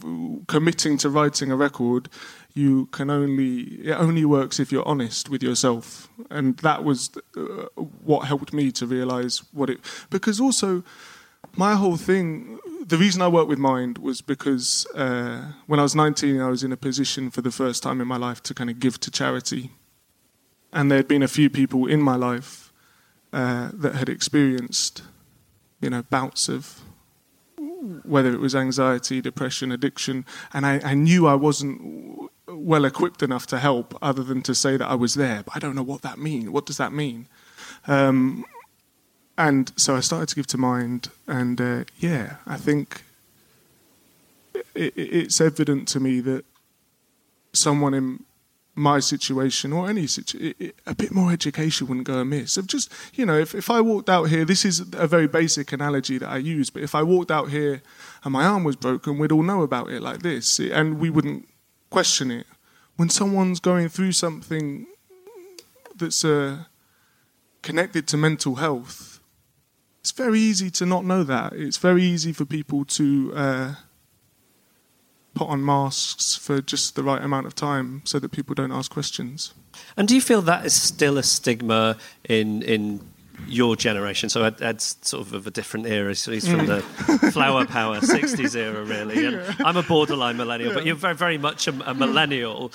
committing to writing a record, you can only it only works if you're honest with yourself, and that was uh, what helped me to realize what it. Because also, my whole thing the reason I worked with Mind was because uh, when I was 19, I was in a position for the first time in my life to kind of give to charity. And there had been a few people in my life uh, that had experienced, you know, bouts of whether it was anxiety, depression, addiction, and I, I knew I wasn't well equipped enough to help, other than to say that I was there. But I don't know what that means. What does that mean? Um, and so I started to give to mind, and uh, yeah, I think it, it's evident to me that someone in my situation or any situation, a bit more education wouldn't go amiss. Of just, you know, if, if I walked out here, this is a very basic analogy that I use, but if I walked out here and my arm was broken, we'd all know about it like this, and we wouldn't question it. When someone's going through something that's uh, connected to mental health, it's very easy to not know that. It's very easy for people to. Uh, put on masks for just the right amount of time so that people don't ask questions. And do you feel that is still a stigma in in your generation? So Ed, Ed's sort of of a different era. So he's from the *laughs* flower power '60s era, really. And I'm a borderline millennial, but you're very very much a, a millennial.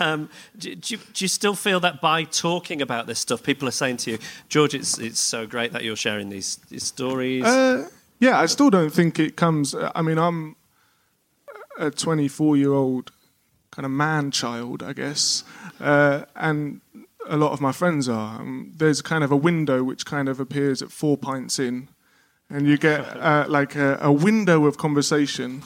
Um, do, do, you, do, you, still feel that by talking about this stuff, people are saying to you, George, it's it's so great that you're sharing these, these stories? Uh, yeah, I still don't think it comes. I mean, I'm a 24 year old kind of man child, I guess, uh, and a lot of my friends are. Um, there's kind of a window which kind of appears at four pints in, and you get uh, *laughs* like a, a, window of conversation.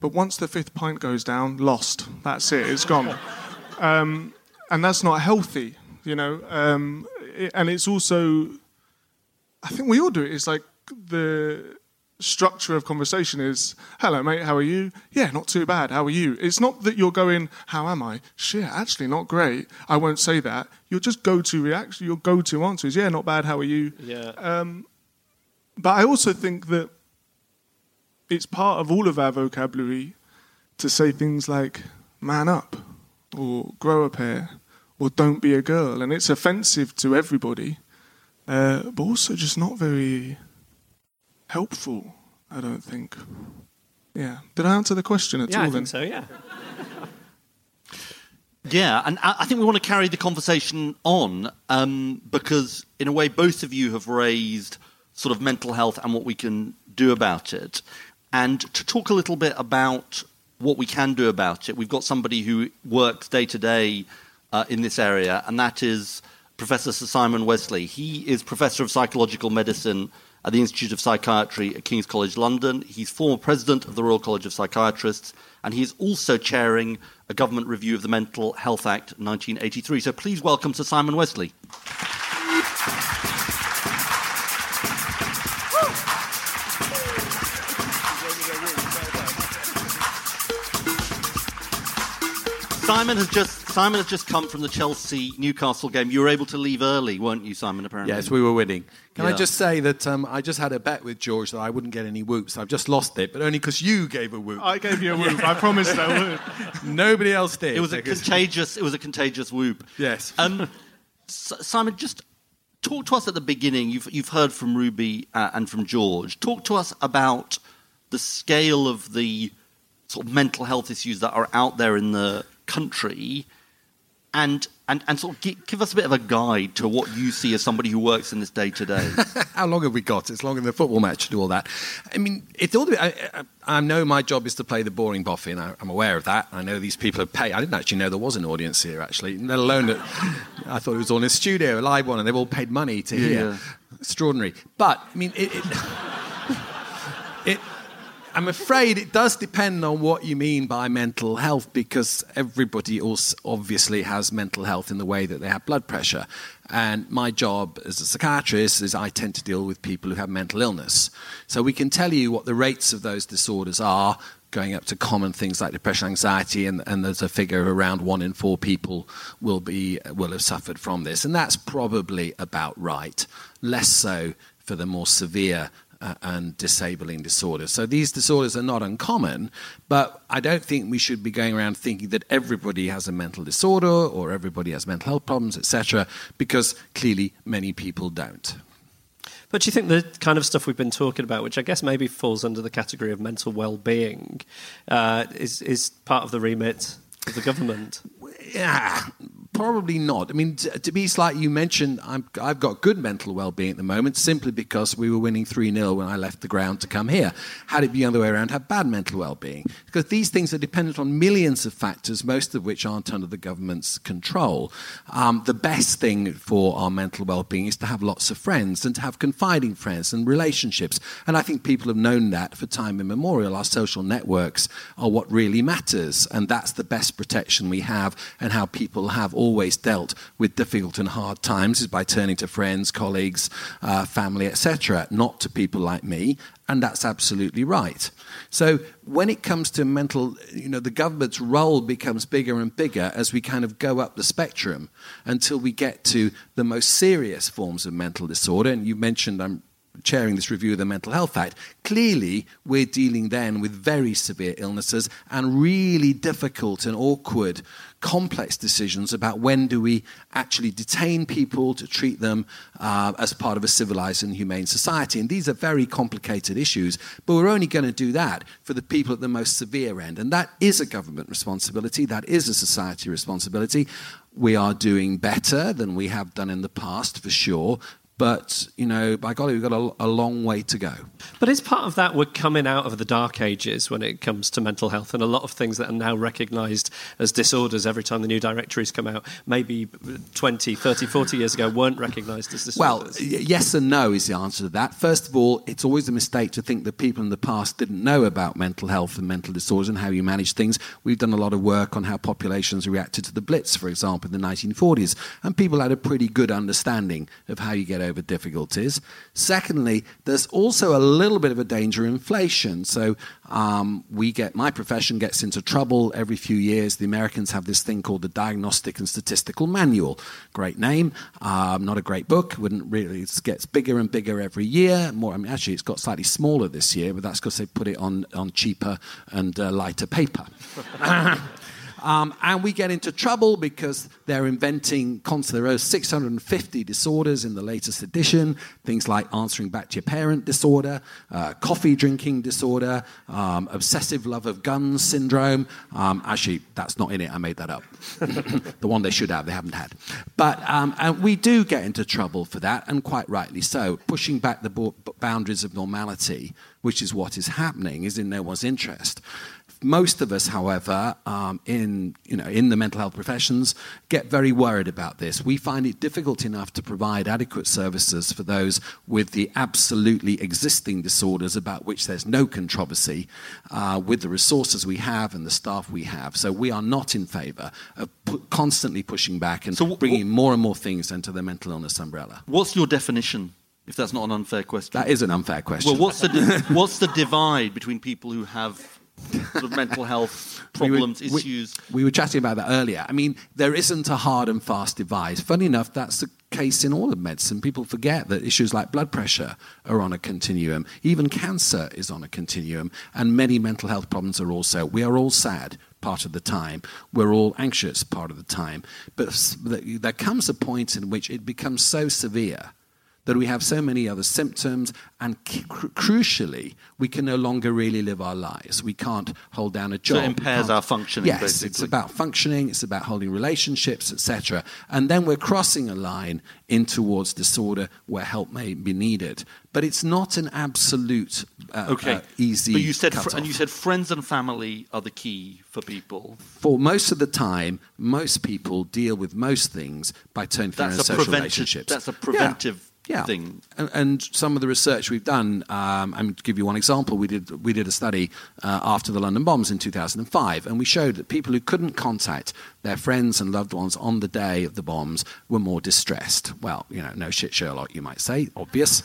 But once the fifth pint goes down, lost. That's it. It's gone, *laughs* um, and that's not healthy, you know. Um, it, and it's also, I think we all do it. It's like the structure of conversation is, hello, mate, how are you? Yeah, not too bad. How are you? It's not that you're going, how am I? Shit, actually, not great. I won't say that. Your just go to reaction, your go to answer is, yeah, not bad. How are you? Yeah. Um, but I also think that it's part of all of our vocabulary to say things like, man up, or grow a pair, or don't be a girl. And it's offensive to everybody, uh, but also just not very helpful, I don't think. Yeah. Did I answer the question at yeah, all I then? think so, yeah. *laughs* Yeah, and I think we want to carry the conversation on um, because, in a way, both of you have raised sort of mental health and what we can do about it. And to talk a little bit about what we can do about it, we've got somebody who works day to day uh, in this area, and that is Professor Sir Simon Wessely. He is Professor of Psychological Medicine at the Institute of Psychiatry at King's College London. He's former president of the Royal College of Psychiatrists, and he is also chairing a government review of the Mental Health Act 1983. So please welcome Sir Simon Wessely. Simon has just Simon has just come from the Chelsea Newcastle game. You were able to leave early, weren't you, Simon? Apparently. Yes, we were winning. Can Yeah. I just say that um, I just had a bet with George that I wouldn't get any whoops. I've just lost it, but only because you gave a whoop. I gave you a whoop. I promised I would. *laughs* Nobody else did. It was a contagious. It was a contagious whoop. Yes. Um, S- Simon, just talk to us at the beginning. You've you've heard from Ruby uh, and from George. Talk to us about the scale of the sort of mental health issues that are out there in the country, and and, and sort of gi- give us a bit of a guide to what you see as somebody who works in this day to day. *laughs* How long have we got? It's longer than a football match to do all that. I mean, it's all. I, I, I know my job is to play the boring boffin. I, I'm aware of that. I know these people are paid. I didn't actually know there was an audience here, actually, let alone that I thought it was all in a studio, a live one, and they've all paid money to hear. Yeah. Extraordinary. But I mean, it, it I'm afraid it does depend on what you mean by mental health because everybody also obviously has mental health in the way that they have blood pressure. And my job as a psychiatrist is I tend to deal with people who have mental illness. So we can tell you what the rates of those disorders are, going up to common things like depression, anxiety, and, and there's a figure around one in four people will be will have suffered from this, and that's probably about right. Less so for the more severe uh, and disabling disorders. So these disorders are not uncommon, but I don't think we should be going around thinking that everybody has a mental disorder or everybody has mental health problems, etc., because clearly many people don't. But do you think the kind of stuff we've been talking about, which I guess maybe falls under the category of mental well-being, uh, is is part of the remit of the government? Yeah, probably not. I mean, t- to be slightly, you mentioned i have got good mental well-being at the moment simply because we were winning 3-0 when I left the ground to come here. Had it been the other way around, have bad mental well-being. Because these things are dependent on millions of factors, most of which aren't under the government's control. Um, the best thing for our mental well-being is to have lots of friends and to have confiding friends and relationships. And I think people have known that for time immemorial. Our social networks are what really matters, and that's the best protection we have and how people have always dealt with difficult and hard times is by turning to friends, colleagues, uh, family, etc., not to people like me. And that's absolutely right. So when it comes to mental, you know, the government's role becomes bigger and bigger as we kind of go up the spectrum until we get to the most serious forms of mental disorder. And you mentioned, I'm chairing this review of the Mental Health Act, clearly we're dealing then with very severe illnesses and really difficult and awkward, complex decisions about when do we actually detain people to treat them uh, as part of a civilized and humane society. And these are very complicated issues, but we're only going to do that for the people at the most severe end. And that is a government responsibility, that is a society responsibility. We are doing better than we have done in the past, for sure, but, you know, by golly, we've got a, a, long way to go. But is part of that we're coming out of the dark ages when it comes to mental health and a lot of things that are now recognised as disorders every time the new directories come out, maybe 20, 30, 40 years ago weren't recognised as disorders? Well, yes and no is the answer to that. First of all, it's always a mistake to think that people in the past didn't know about mental health and mental disorders and how you manage things. We've done a lot of work on how populations reacted to the Blitz, for example, in the 1940s, and people had a pretty good understanding of how you get over over difficulties. Secondly, there's also a little bit of a danger of inflation. So um, we get my profession gets into trouble every few years. The Americans have this thing called the Diagnostic and Statistical Manual. Great name, um, not a great book. Wouldn't really. It gets bigger and bigger every year. More, I mean, actually, it's got slightly smaller this year, but that's because they put it on on cheaper and uh, lighter paper. *laughs* Um, and we get into trouble because they're inventing constantly. There are 650 disorders in the latest edition. Things like answering back to your parent disorder, uh, coffee drinking disorder, um, obsessive love of guns syndrome. Um, actually, that's not in it. I made that up. *laughs* the one they should have, they haven't had. But um, and we do get into trouble for that, and quite rightly so. Pushing back the boundaries of normality, which is what is happening, is in no one's interest. Most of us, however, um, in, you know, in the mental health professions, get very worried about this. We find it difficult enough to provide adequate services for those with the absolutely existing disorders about which there's no controversy uh, with the resources we have and the staff we have. So we are not in favour of pu- constantly pushing back and so bringing more and more things into the mental illness umbrella. What's your definition if that's not an unfair question. That is an unfair question. Well, what's the, di- *laughs* what's the divide between people who have sort of mental health *laughs* problems, we were, issues. We, we, were chatting about that earlier. I mean, there isn't a hard and fast divide. Funny enough, that's the case in all of medicine. People forget that issues like blood pressure are on a continuum. Even cancer is on a continuum. And many mental health problems are also. We are all sad part of the time. We're all anxious part of the time. But there comes a point in which it becomes so severe that we have so many other symptoms, and cr- crucially, we can no longer really live our lives. We can't hold down a job. So it impairs our functioning. Yes, basically. it's about functioning. It's about holding relationships, etc. And then we're crossing a line in towards disorder where help may be needed. But it's not an absolute uh, okay. Uh, easy. But you said, fr- and you said friends and family are the key for people. For most of the time, most people deal with most things by turning to their social relationships. That's a preventive. Yeah yeah. thing. And, and, some of the research we've done, um, I'm to give you one example, we did, we did a study uh, after the London bombs in 2005, and we showed that people who couldn't contact their friends and loved ones on the day of the bombs were more distressed. Well, you know, no shit, Sherlock, you might say, obvious.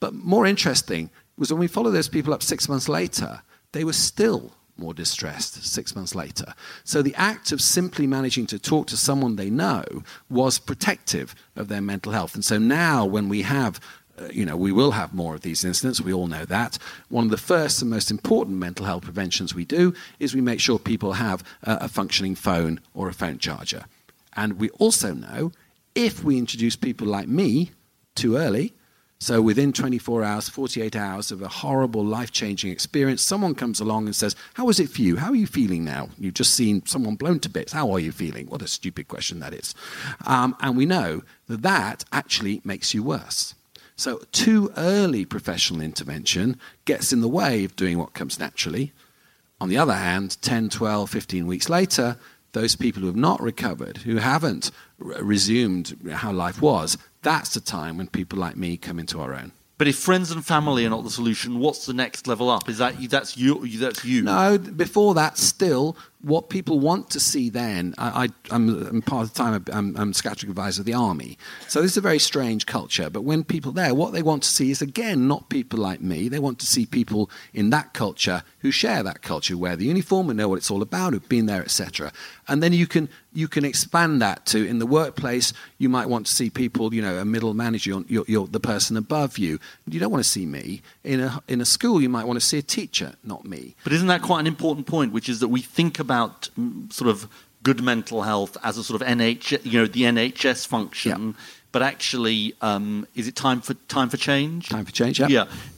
But more interesting was when we followed those people up six months later, they were still more distressed six months later. So the act of simply managing to talk to someone they know was protective of their mental health. And so now, when we have uh, you know, we will have more of these incidents. We all know that. One of the first and most important mental health preventions we do is we make sure people have a, a functioning phone or a phone charger. And we also know if we introduce people like me too early, So within 24 hours, 48 hours of a horrible, life-changing experience, someone comes along and says, "How was it for you? How are you feeling now? You've just seen someone blown to bits. How are you feeling?" What a stupid question that is. Um, and we know that that actually makes you worse. So too early professional intervention gets in the way of doing what comes naturally. On the other hand, 10, 12, 15 weeks later, those people who have not recovered, who haven't resumed how life was, that's the time when people like me come into our own. But if friends and family are not the solution, what's the next level up? Is that you, that's you? That's you. No, before that, still, what people want to see then, I, am I'm part of the time, I'm, I'm scattering advisor of the army. So this is a very strange culture. But when people there, what they want to see is, again, not people like me. They want to see people in that culture who share that culture, wear the uniform and know what it's all about, who've been there, etc. And then you can you can expand that to in the workplace. You might want to see people, you know, a middle manager, you're, you're, the person above you. You don't want to see me in a in a school. You might want to see a teacher, not me. But isn't that quite an important point, which is that we think mm, sort of good mental health as a sort of NH, you know, the NHS function. Yeah. But actually, um, is it time for time for change? Time for change, yeah.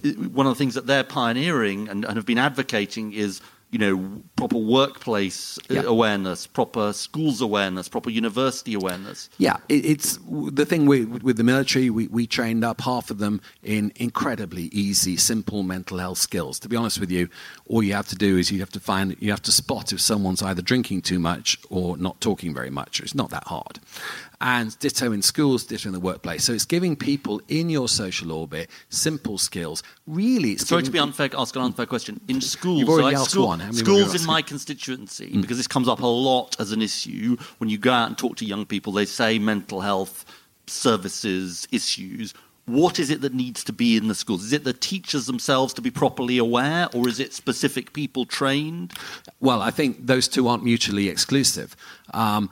Yeah. One of the things that they're pioneering and, and have been advocating is, you know, proper workplace uh, Yeah. awareness, proper schools awareness, proper university awareness. Yeah, it, it's the thing with, with the military. We, we trained up half of them in incredibly easy, simple mental health skills. To be honest with you, all you have to do is you have to find you have to spot if someone's either drinking too much or not talking very much. It's not that hard. And ditto in schools, ditto in the workplace. So it's giving people in your social orbit simple skills. Really, it's Sorry to be unfair, ask an unfair question. In schools, like asked school- one. How many more are you schools in my constituency, hmm. because this comes up a lot as an issue. When you go out and talk to young people, they say mental health services issues. What is it that needs to be in the schools? Is it the teachers themselves to be properly aware, or is it specific people trained? Well, I think those two aren't mutually exclusive. Um,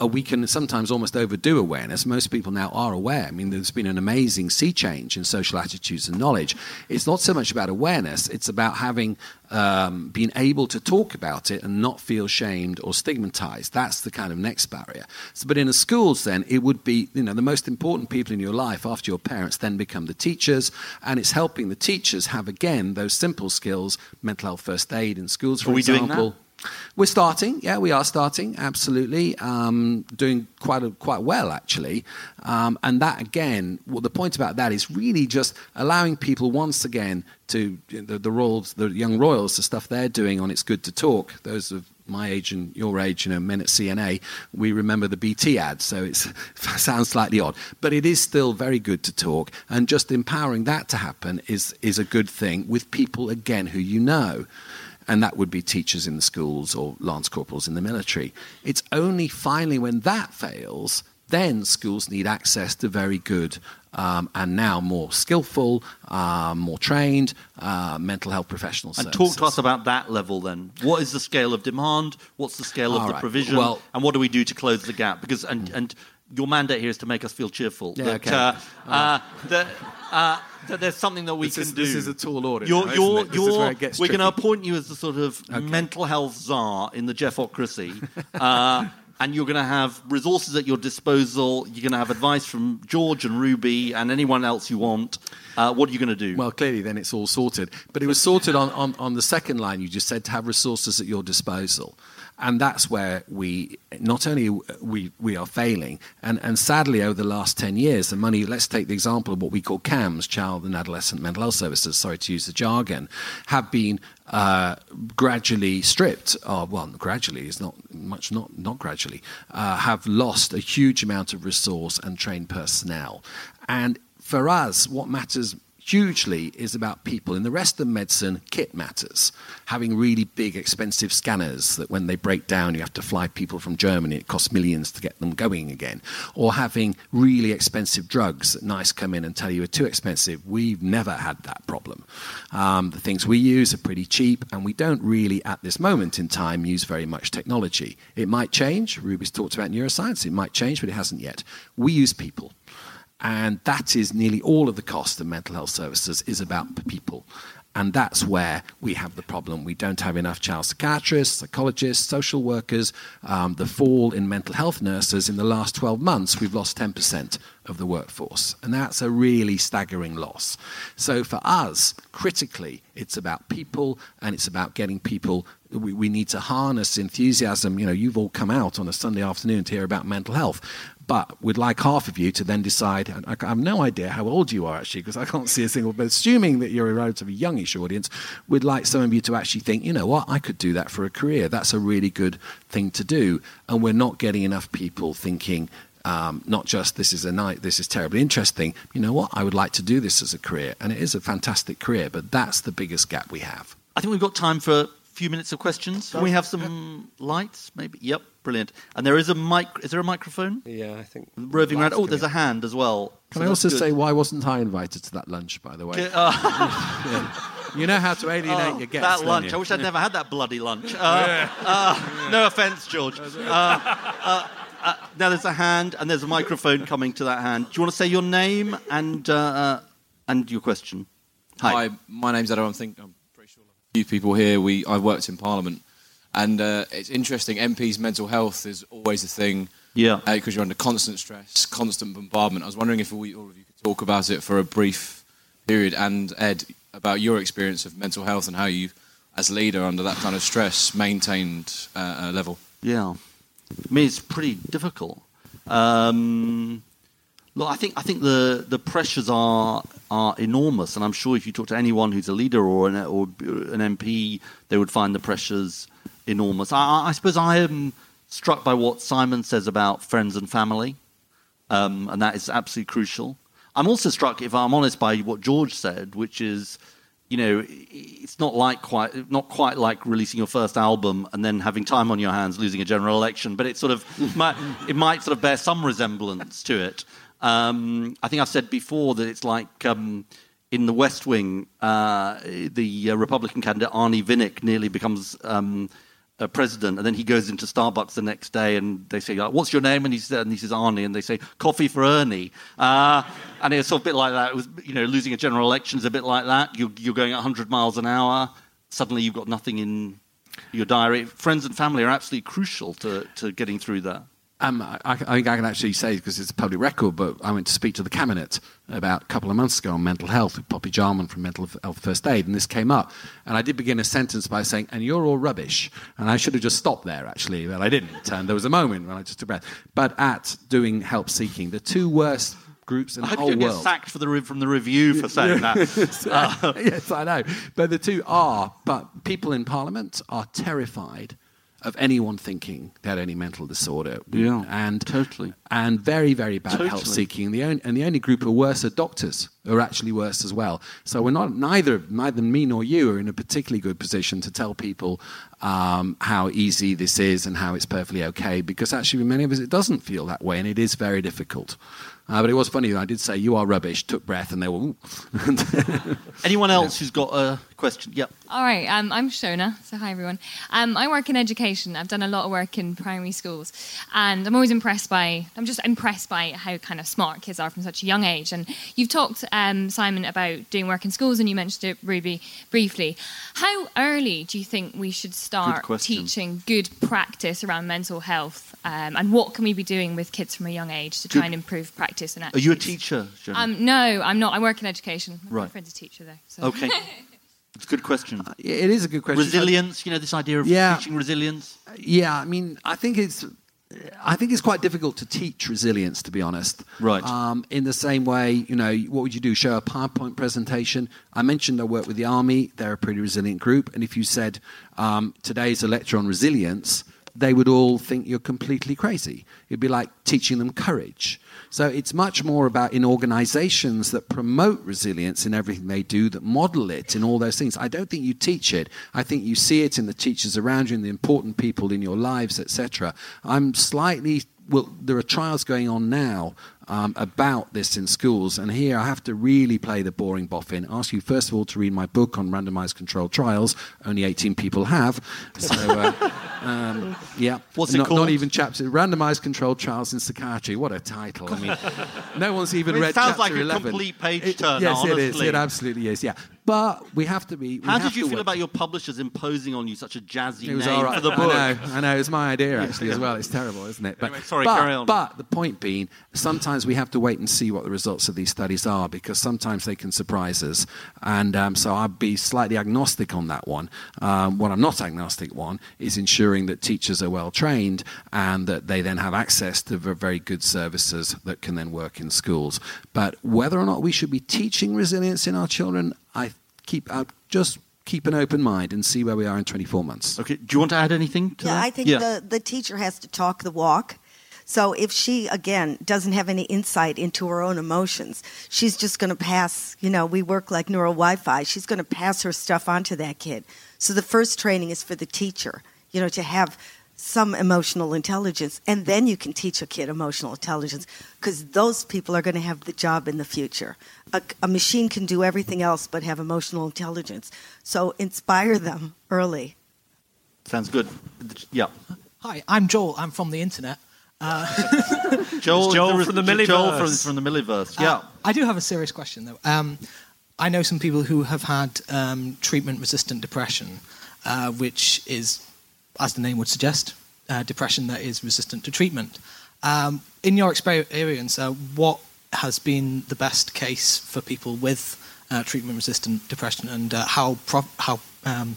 we can sometimes almost overdo awareness. Most people now are aware. I mean, there's been an amazing sea change in social attitudes and knowledge. It's not so much about awareness, it's about having um, been able to talk about it and not feel shamed or stigmatized. That's the kind of next barrier. So, but in the schools, then, it would be, you know, the most important people in your life after your parents then become the teachers, and it's helping the teachers have, again, those simple skills, mental health first aid in schools, for Are we doing example. We're starting, yeah, we are starting, absolutely, um, doing quite a, quite well actually, um, and that again, well, the point about that is really just allowing people once again to the, the royals, the young royals, the stuff they're doing on "It's Good to Talk." Those of my age and your age, you know, men at CNA, we remember the BT ad, so it *laughs* sounds slightly odd, but it is still very good to talk, and just empowering that to happen is is a good thing with people again who you know and that would be teachers in the schools or lance corporals in the military. It's only finally when that fails, then schools need access to very good um, and now more skillful, um, more trained uh, mental health professionals. And talk to us about that level then. What is the scale of demand? What's the scale of All the right. provision? Well- and what do we do to close the gap? Because and and your mandate here is to make us feel cheerful. Yeah, that, okay. uh, uh, that, uh, that there's something that we This can is- do. this is a tall order You're, now, you're, it? This is you're- where it gets we're going to appoint you as the sort of mental health czar in the Geoffocracy. uh, and you're going to have resources at your disposal. You're going to have advice from George and Ruby and anyone else you want. Uh, what are you going to do? Well, clearly, then it's all sorted. But it was sorted on, on, on the second line you just said to have resources at your disposal. And that's where we not only we, we are failing, and, and sadly over the last 10 years, the money, let's take the example of what we call CAMHS, Child and Adolescent Mental Health Services, sorry to use the jargon, have been uh, gradually stripped, uh, well, gradually is not much, not, not gradually, uh, have lost a huge amount of resource and trained personnel. And for us, what matters hugely is about people. In the rest of medicine, kit matters. Having really big, expensive scanners that when they break down, you have to fly people from Germany, it costs millions to get them going again. Or having really expensive drugs that NICE come in and tell you are too expensive. We've never had that problem. Um, the things we use are pretty cheap, and we don't really, at this moment in time, use very much technology. It might change. Ruby's talked about neuroscience. It might change, but it hasn't yet. We use people. And that is nearly all of the cost of mental health services is about people. And that's where we have the problem. We don't have enough child psychiatrists, psychologists, social workers. Um, the fall in mental health nurses in the last 12 months, we've lost 10% of the workforce. And that's a really staggering loss. So for us, critically, it's about people and it's about getting people. We, we need to harness enthusiasm. You know, you've all come out on a Sunday afternoon to hear about mental health. But we'd like half of you to then decide. I I have no idea how old you are actually, because I can't see a single. But assuming that you're a relatively youngish audience, we'd like some of you to actually think, you know what, I could do that for a career. That's a really good thing to do. And we're not getting enough people thinking, um, not just this is a night, this is terribly interesting. You know what? I would like to do this as a career, and it is a fantastic career. But that's the biggest gap we have. I think we've got time for few minutes of questions. Can we have some lights, maybe? Yep, brilliant. And there is a mic. Is there a microphone? Yeah, I think. Roving around. Oh, there's a hand as well. Can So I also good. say why wasn't I invited to that lunch? By the way, *laughs* *laughs* Okay, uh, you know how to alienate oh, your guests. that lunch. you? I wish I'd never had that bloody lunch. *laughs* Uh, uh, no offence, George. Uh, uh, uh, now there's a hand and there's a microphone coming to that hand. Do you want to say your name and and your question? Hi, my name's Adam. I think I'm pretty sure a few people here. We I've worked in Parliament, and uh, it's interesting. MPs' mental health is always a thing. Yeah. Because you're under constant stress, constant bombardment. I was wondering if we, all of you could talk about it for a brief period, and Ed about your experience of mental health and how you, as leader under that kind of stress, maintained uh, a level. Yeah, I mean it's pretty difficult. Um, look, I think I think the the pressures are are enormous, and I'm sure if you talk to anyone who's a leader or an or an MP, they would find the pressures enormous. I, I- suppose I am struck by what Simon says about friends and family, um, and that is absolutely crucial. I'm also struck, if I'm honest, by what George said, which is, you know, it's not like quite not quite like releasing your first album and then having time on your hands, losing a general election, but it sort of *laughs* might, it might sort of bear some resemblance to it. Um, I think I've said before that it's like. Um, in the West Wing, uh, the uh, Republican candidate Arnie Vinick nearly becomes um, a president, and then he goes into Starbucks the next day, and they say, "What's your name?" And he says, and he says Arnie, and they say, "Coffee for Ernie." Uh, and it's sort of a bit like that. It was, you know, losing a general election is a bit like that. You're, you're going 100 miles an hour. Suddenly, you've got nothing in your diary. Friends and family are absolutely crucial to, to getting through that. Um, I, I think I can actually say, because it's a public record, but I went to speak to the Cabinet about a couple of months ago on mental health with Poppy Jaman from Mental Health First Aid, and this came up. And I did begin a sentence by saying, and you're all rubbish. And I should have just stopped there, actually, but I didn't. And there was a moment when I just took breath. But at doing help seeking, the two worst groups in the I hope whole you get world. sacked for the, re- from the review for saying that. Uh, *laughs* yes, I know. But the two are, but people in Parliament are terrified of anyone thinking they had any mental disorder. Yeah, and totally. And very, very bad help Totally. seeking. The only, and the only group who are worse are doctors, who are actually worse as well. So we're not neither neither me nor you are in a particularly good position to tell people um, how easy this is and how it's perfectly okay, because actually, with many of us, it doesn't feel that way, and it is very difficult. Uh, but it was funny. I did say you are rubbish. Took breath, and they were. Ooh. *laughs* Anyone else who's got a question? Yep. All right, um, I'm Shona. So, hi everyone. Um, I work in education. I've done a lot of work in primary schools, and I'm always impressed by. I'm just impressed by how kind of smart kids are from such a young age. And you've talked, um, Simon, about doing work in schools, and you mentioned it Ruby briefly. How early do you think we should start question. teaching good practice around mental health, um, and what can we be doing with kids from a young age to try and improve practice and Are you a teacher, Shona? Um, no, I'm not. I work in education. My Right. boyfriend's a teacher though. So. Okay. *laughs* It's a good question. it is a good question. Resilience, you know, this idea of Yeah. teaching resilience. Yeah, I mean, I think it's. I think it's quite difficult to teach resilience, to be honest. Right. Um, in the same way, you know, what would you do? Show a PowerPoint presentation? I mentioned I work with the Army. They're a pretty resilient group. And if you said um, today's a lecture on resilience, they would all think you're completely crazy. It'd be like teaching them courage. So it's much more about in organizations that promote resilience in everything they do, that model it in all those things. I don't think you teach it. I think you see it in the teachers around you, in the important people in your lives, etc. I'm slightly well, there are trials going on now um, about this in schools, and here I have to really play the boring boffin. Ask you first of all to read my book on randomized controlled trials. Only 18 people have, so uh, um, yeah. What's it not, called? Not even chapter randomized controlled trials in psychiatry. What a title! I mean, no one's even I mean, it sounds chapter like a 11. complete page It- turner, Yes, it is. It absolutely is. Yeah, but we have to be. we How did you feel work- about your publishers imposing on you such a jazzy name right. for the book? I know, I know. It was my idea actually as well. It's terrible, isn't it? But, Anyway, sorry, but, carry on. But the point being, sometimes we have to wait and see what the results of these studies are because sometimes they can surprise us. And um, so I'd be slightly agnostic on that one. Um, what I'm not agnostic on is ensuring that teachers are well trained and that they then have access to very good services that can then work in schools. But whether or not we should be teaching resilience in our children, I keep I just keep an open mind and see where we are in 24 months. Okay, do you want to add anything to yeah, that? I think the, the teacher has to talk the walk. So if she, again, doesn't have any insight into her own emotions, she's just going to pass, you know, we work like neural Wi Fi. She's going to pass her stuff on to that kid. So the first training is for the teacher, you know, to have some emotional intelligence. And then you can teach a kid emotional intelligence because those people are going to have the job in the future. A, a machine can do everything else but have emotional intelligence. So inspire them early. Sounds good. Yeah. Hi, I'm Joel. I'm from the internet. Uh, *laughs* Joel, Joel from the Joel from, from the Milliverse. Yeah. Uh, I do have a serious question, though. Um, I know some people who have had um, treatment resistant depression, uh, which is, as the name would suggest, uh, depression that is resistant to treatment. Um, in your experience, uh, what has been the best case for people with uh, treatment resistant depression and uh, how, pro- how, um,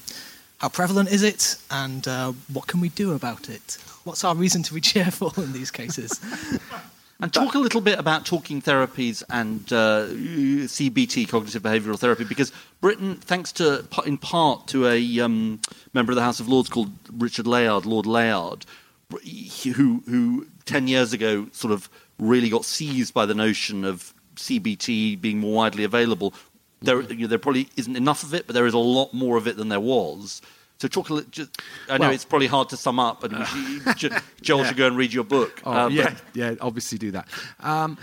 how prevalent is it and uh, what can we do about it? What's our reason to be *laughs* cheerful in these cases? *laughs* And talk a little bit about talking therapies and uh, CBT, cognitive behavioural therapy, because Britain, thanks to in part to a um, member of the House of Lords called Richard Layard, Lord Layard, who who ten years ago sort of really got seized by the notion of CBT being more widely available. There, you know, there probably isn't enough of it, but there is a lot more of it than there was. So talk a little. Just, I know Well- it's probably hard to sum up, and *laughs* Jo- Joel should go and read your book. Oh, Uh, yeah, yeah, obviously do that. Um,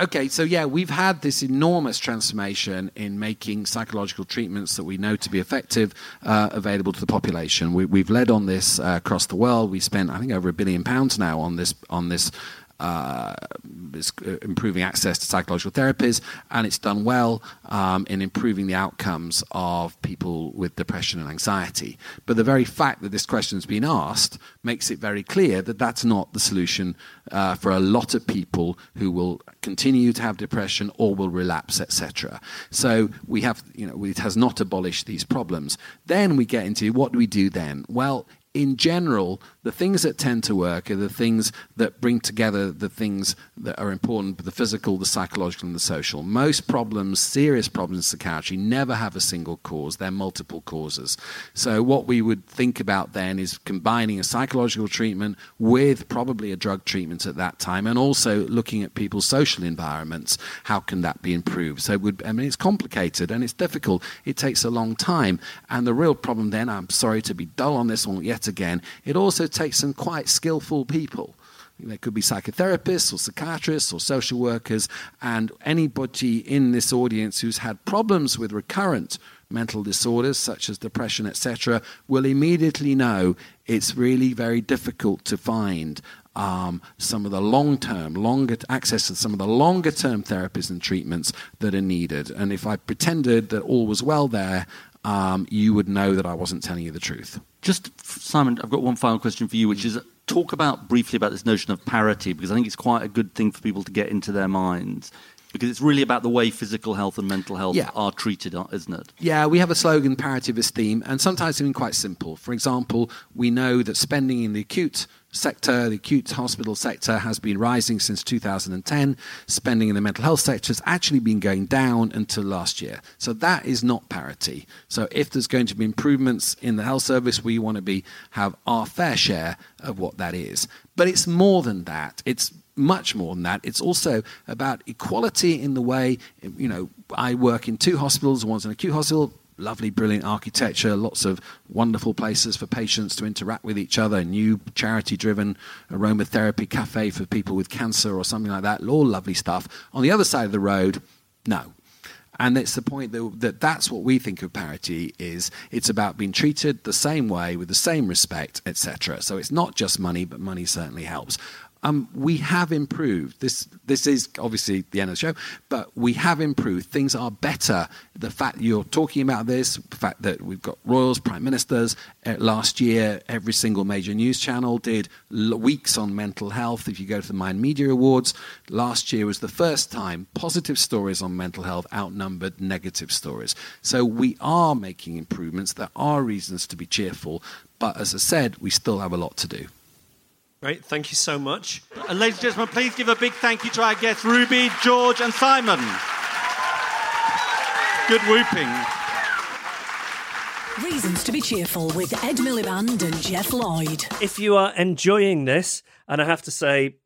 okay, so yeah, we've had this enormous transformation in making psychological treatments that we know to be effective uh, available to the population. We, we've led on this uh, across the world. We spent, I think, over a billion pounds now on this on this. Uh, uh, improving access to psychological therapies, and it's done well um, in improving the outcomes of people with depression and anxiety. But the very fact that this question has been asked makes it very clear that that's not the solution uh, for a lot of people who will continue to have depression or will relapse, etc. So we have, you know, it has not abolished these problems. Then we get into what do we do then? Well, in general, the things that tend to work are the things that bring together the things that are important the physical, the psychological, and the social. Most problems, serious problems in psychiatry, never have a single cause, they're multiple causes. So, what we would think about then is combining a psychological treatment with probably a drug treatment at that time, and also looking at people's social environments. How can that be improved? So, would, I mean, it's complicated and it's difficult, it takes a long time. And the real problem then, I'm sorry to be dull on this one yet again, it also takes some quite skillful people. There could be psychotherapists or psychiatrists or social workers, and anybody in this audience who's had problems with recurrent mental disorders such as depression, etc., will immediately know it's really very difficult to find um, some of the long term, longer access to some of the longer term therapies and treatments that are needed. And if I pretended that all was well there, um, you would know that I wasn't telling you the truth. Just Simon, I've got one final question for you, which is talk about briefly about this notion of parity because I think it's quite a good thing for people to get into their minds because it's really about the way physical health and mental health Yeah. are treated, uh, isn't it? Yeah, we have a slogan, parity of esteem, and sometimes it's been quite simple. For example, we know that spending in the acute sector, the acute hospital sector, has been rising since 2010. Spending in the mental health sector has actually been going down until last year. So that is not parity. So if there's going to be improvements in the health service, we want to be have our fair share of what that is. But it's more than that. It's much more than that. It's also about equality in the way, you know, I work in two hospitals, one's an acute hospital, lovely, brilliant architecture, lots of wonderful places for patients to interact with each other, new charity driven aromatherapy cafe for people with cancer or something like that, all lovely stuff. On the other side of the road, no. And it's the point that, that that's what we think of parity is it's about being treated the same way with the same respect, etc. So it's not just money, but money certainly helps. Um, we have improved. This this is obviously the end of the show, but we have improved. Things are better. The fact you're talking about this, the fact that we've got royals, prime ministers. Uh, last year, every single major news channel did l- weeks on mental health. If you go to the Mind Media Awards, last year was the first time positive stories on mental health outnumbered negative stories. So we are making improvements. There are reasons to be cheerful, but as I said, we still have a lot to do. Great, thank you so much. And ladies and gentlemen, please give a big thank you to our guests, Ruby, George, and Simon. Good whooping. Reasons to be cheerful with Ed Miliband and Geoff Lloyd. If you are enjoying this, and I have to say,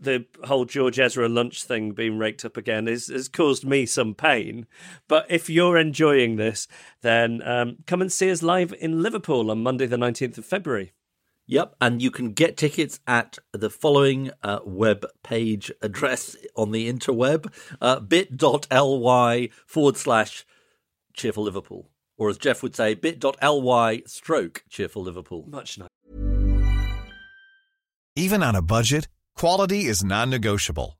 the whole George Ezra lunch thing being raked up again is, has caused me some pain. But if you're enjoying this, then um, come and see us live in Liverpool on Monday, the 19th of February. Yep, and you can get tickets at the following uh, web page address on the interweb uh, bit.ly forward slash cheerful Liverpool. Or as Geoff would say, bit.ly stroke cheerful Liverpool. Much nicer. Even on a budget, quality is non negotiable.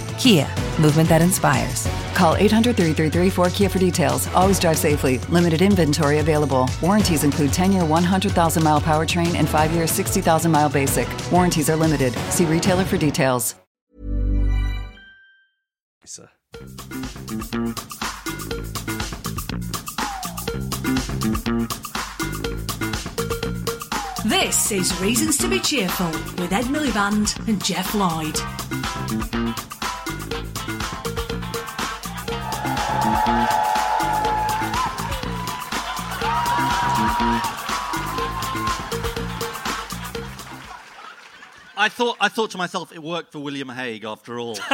Kia, movement that inspires. Call 800 333 4KIA for details. Always drive safely. Limited inventory available. Warranties include 10 year 100,000 mile powertrain and 5 year 60,000 mile basic. Warranties are limited. See retailer for details. This is Reasons to be Cheerful with Ed Miliband and Geoff Lloyd. I thought, I thought to myself, it worked for William Hague after all. *laughs*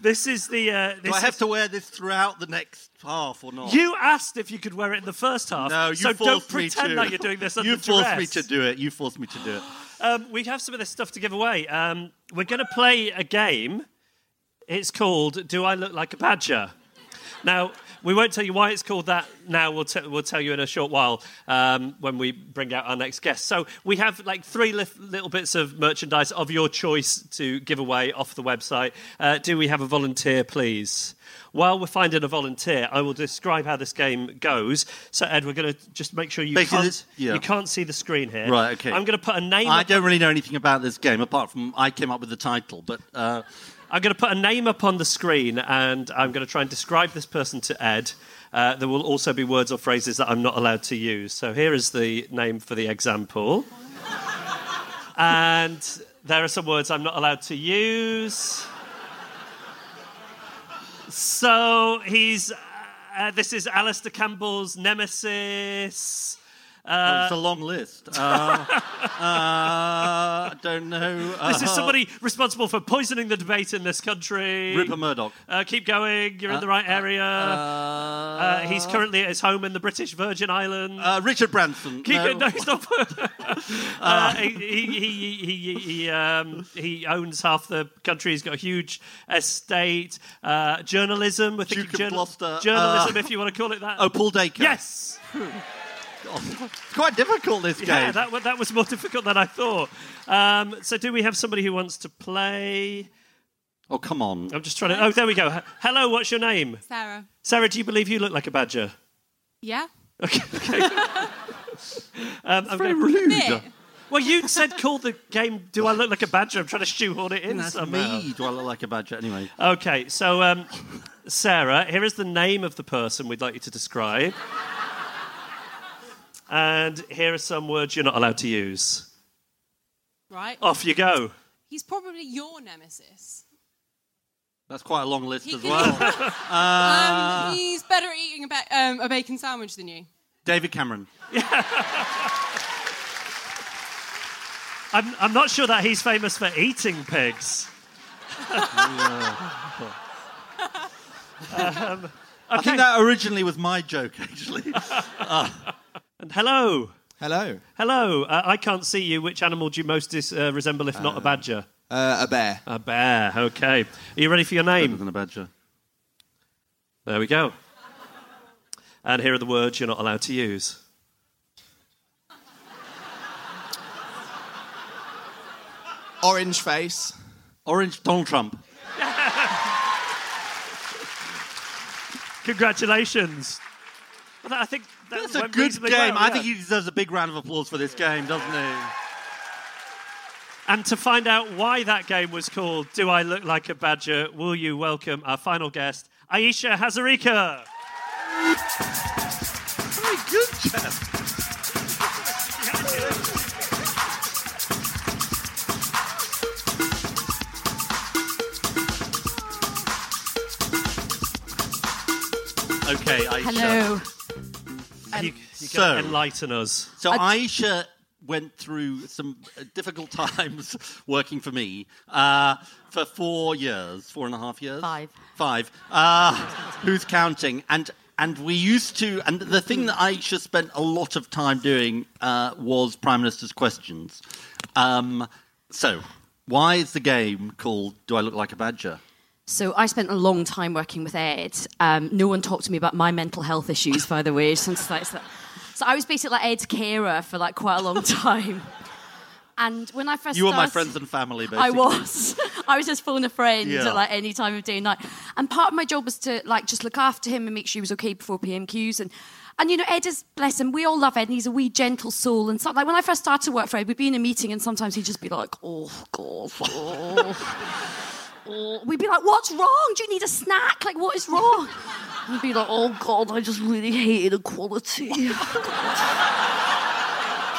This is the. Uh, Do I have is- to wear this throughout the next half or not? You asked if you could wear it in the first half. no, you so forced don't me pretend to. like you're doing this under You forced me to do it. You forced me to do it. Um, we have some of this stuff to give away. Um, we're going to play a game. It's called Do I Look Like a Badger? Now, we won't tell you why it's called that now. We'll, t- we'll tell you in a short while um, when we bring out our next guest. So, we have like three lif- little bits of merchandise of your choice to give away off the website. Uh, do we have a volunteer, please? While we're finding a volunteer, I will describe how this game goes. So, Ed, we're going to just make sure you Basically, can't, yeah. you can't see the screen here. Right, okay. I'm going to put a name. I don't really know anything about this game apart from I came up with the title, but uh, I'm going to put a name up on the screen and I'm going to try and describe this person to Ed. Uh, there will also be words or phrases that I'm not allowed to use. So here is the name for the example. *laughs* and there are some words I'm not allowed to use. So he's. Uh, this is Alastair Campbell's nemesis. Uh, it's a long list. Uh, uh, don't know. Uh, this is somebody responsible for poisoning the debate in this country. Rupert Murdoch. Uh, keep going. You're in the right area. Uh, he's currently at his home in the British Virgin Islands. Uh, Richard Branson. Keep no. it. No, stop. *laughs* uh, he, he, he, he, he, um, he owns half the country. He's got a huge estate. Uh, journalism. Duke of journal- Gloucester. Journalism, Uh, if you want to call it that. Oh, Paul Dacre. Yes. *laughs* It's quite difficult, this game. Yeah, that, that was more *laughs* difficult than I thought. Um, so, do we have somebody who wants to play? Oh, come on. I'm just trying to. Oh, there we go. Hello, what's your name? Sarah. Sarah, do you believe you look like a badger? Yeah. *laughs* *laughs* Um, I'm very gonna- rude. Well, you said call the game "Do I look like a badger?" I'm trying to shoehorn it in That's somehow. me. Do I look like a badger? Anyway. Okay, so um, Sarah, here is the name of the person we'd like you to describe, and here are some words you're not allowed to use. Right. Off you go. He's probably your nemesis. That's quite a long list He as can- well. *laughs* Uh, um, he's better at eating a, ba- um, a bacon sandwich than you. David Cameron. *laughs* I'm, I'm not sure that he's famous for eating pigs. Um, *laughs* I think that originally was my joke, actually. Ah. And hello. Hello. Hello. Uh, I can't see you. Which animal do you most dis- uh, resemble, if not a badger? Uh, a bear. A bear. Okay. Are you ready for your name? than a badger. There we go. And here are the words you're not allowed to use. Orange face. Orange Donald Trump. *laughs* Congratulations. Well, I think that That's a good game. well, I think he deserves a big round of applause for this game, doesn't he? And to find out why that game was called Do I Look Like a Badger, will you welcome our final guest, Ayesha Hazarika? Very good, Geoff. Okay, Ayesha. Hello. You you so- can enlighten us. So Ayesha went through some uh, difficult *laughs* times working for me uh, for four years, four and a half years, Five. five. Uh, who's counting? And and we used to. And the thing that Ayesha spent a lot of time doing uh, was Prime Minister's questions. Um, so why is the game called "Do I Look Like a Badger"? So I spent a long time working with Ed. Um, no one talked to me about my mental health issues, by the way. *laughs* Since so, so I was basically like Ed's carer for like quite a long *laughs* time. And when I first You were my started- friends and family, basically. I was. *laughs* I was just phone a friend Yeah. at like any time of day and night. And part of my job was to like just look after him and make sure he was okay before PMQs. And and you know, Ed is bless him. We all love Ed, and he's a wee gentle soul. And so, like when I first started to work for Ed, we'd be in a meeting, and sometimes he'd just be like, "Oh God." Oh. We'd be like, "What's wrong? Do you need a snack? Like, what is wrong?" We'd be like, "Oh God, I just really hate inequality." *laughs*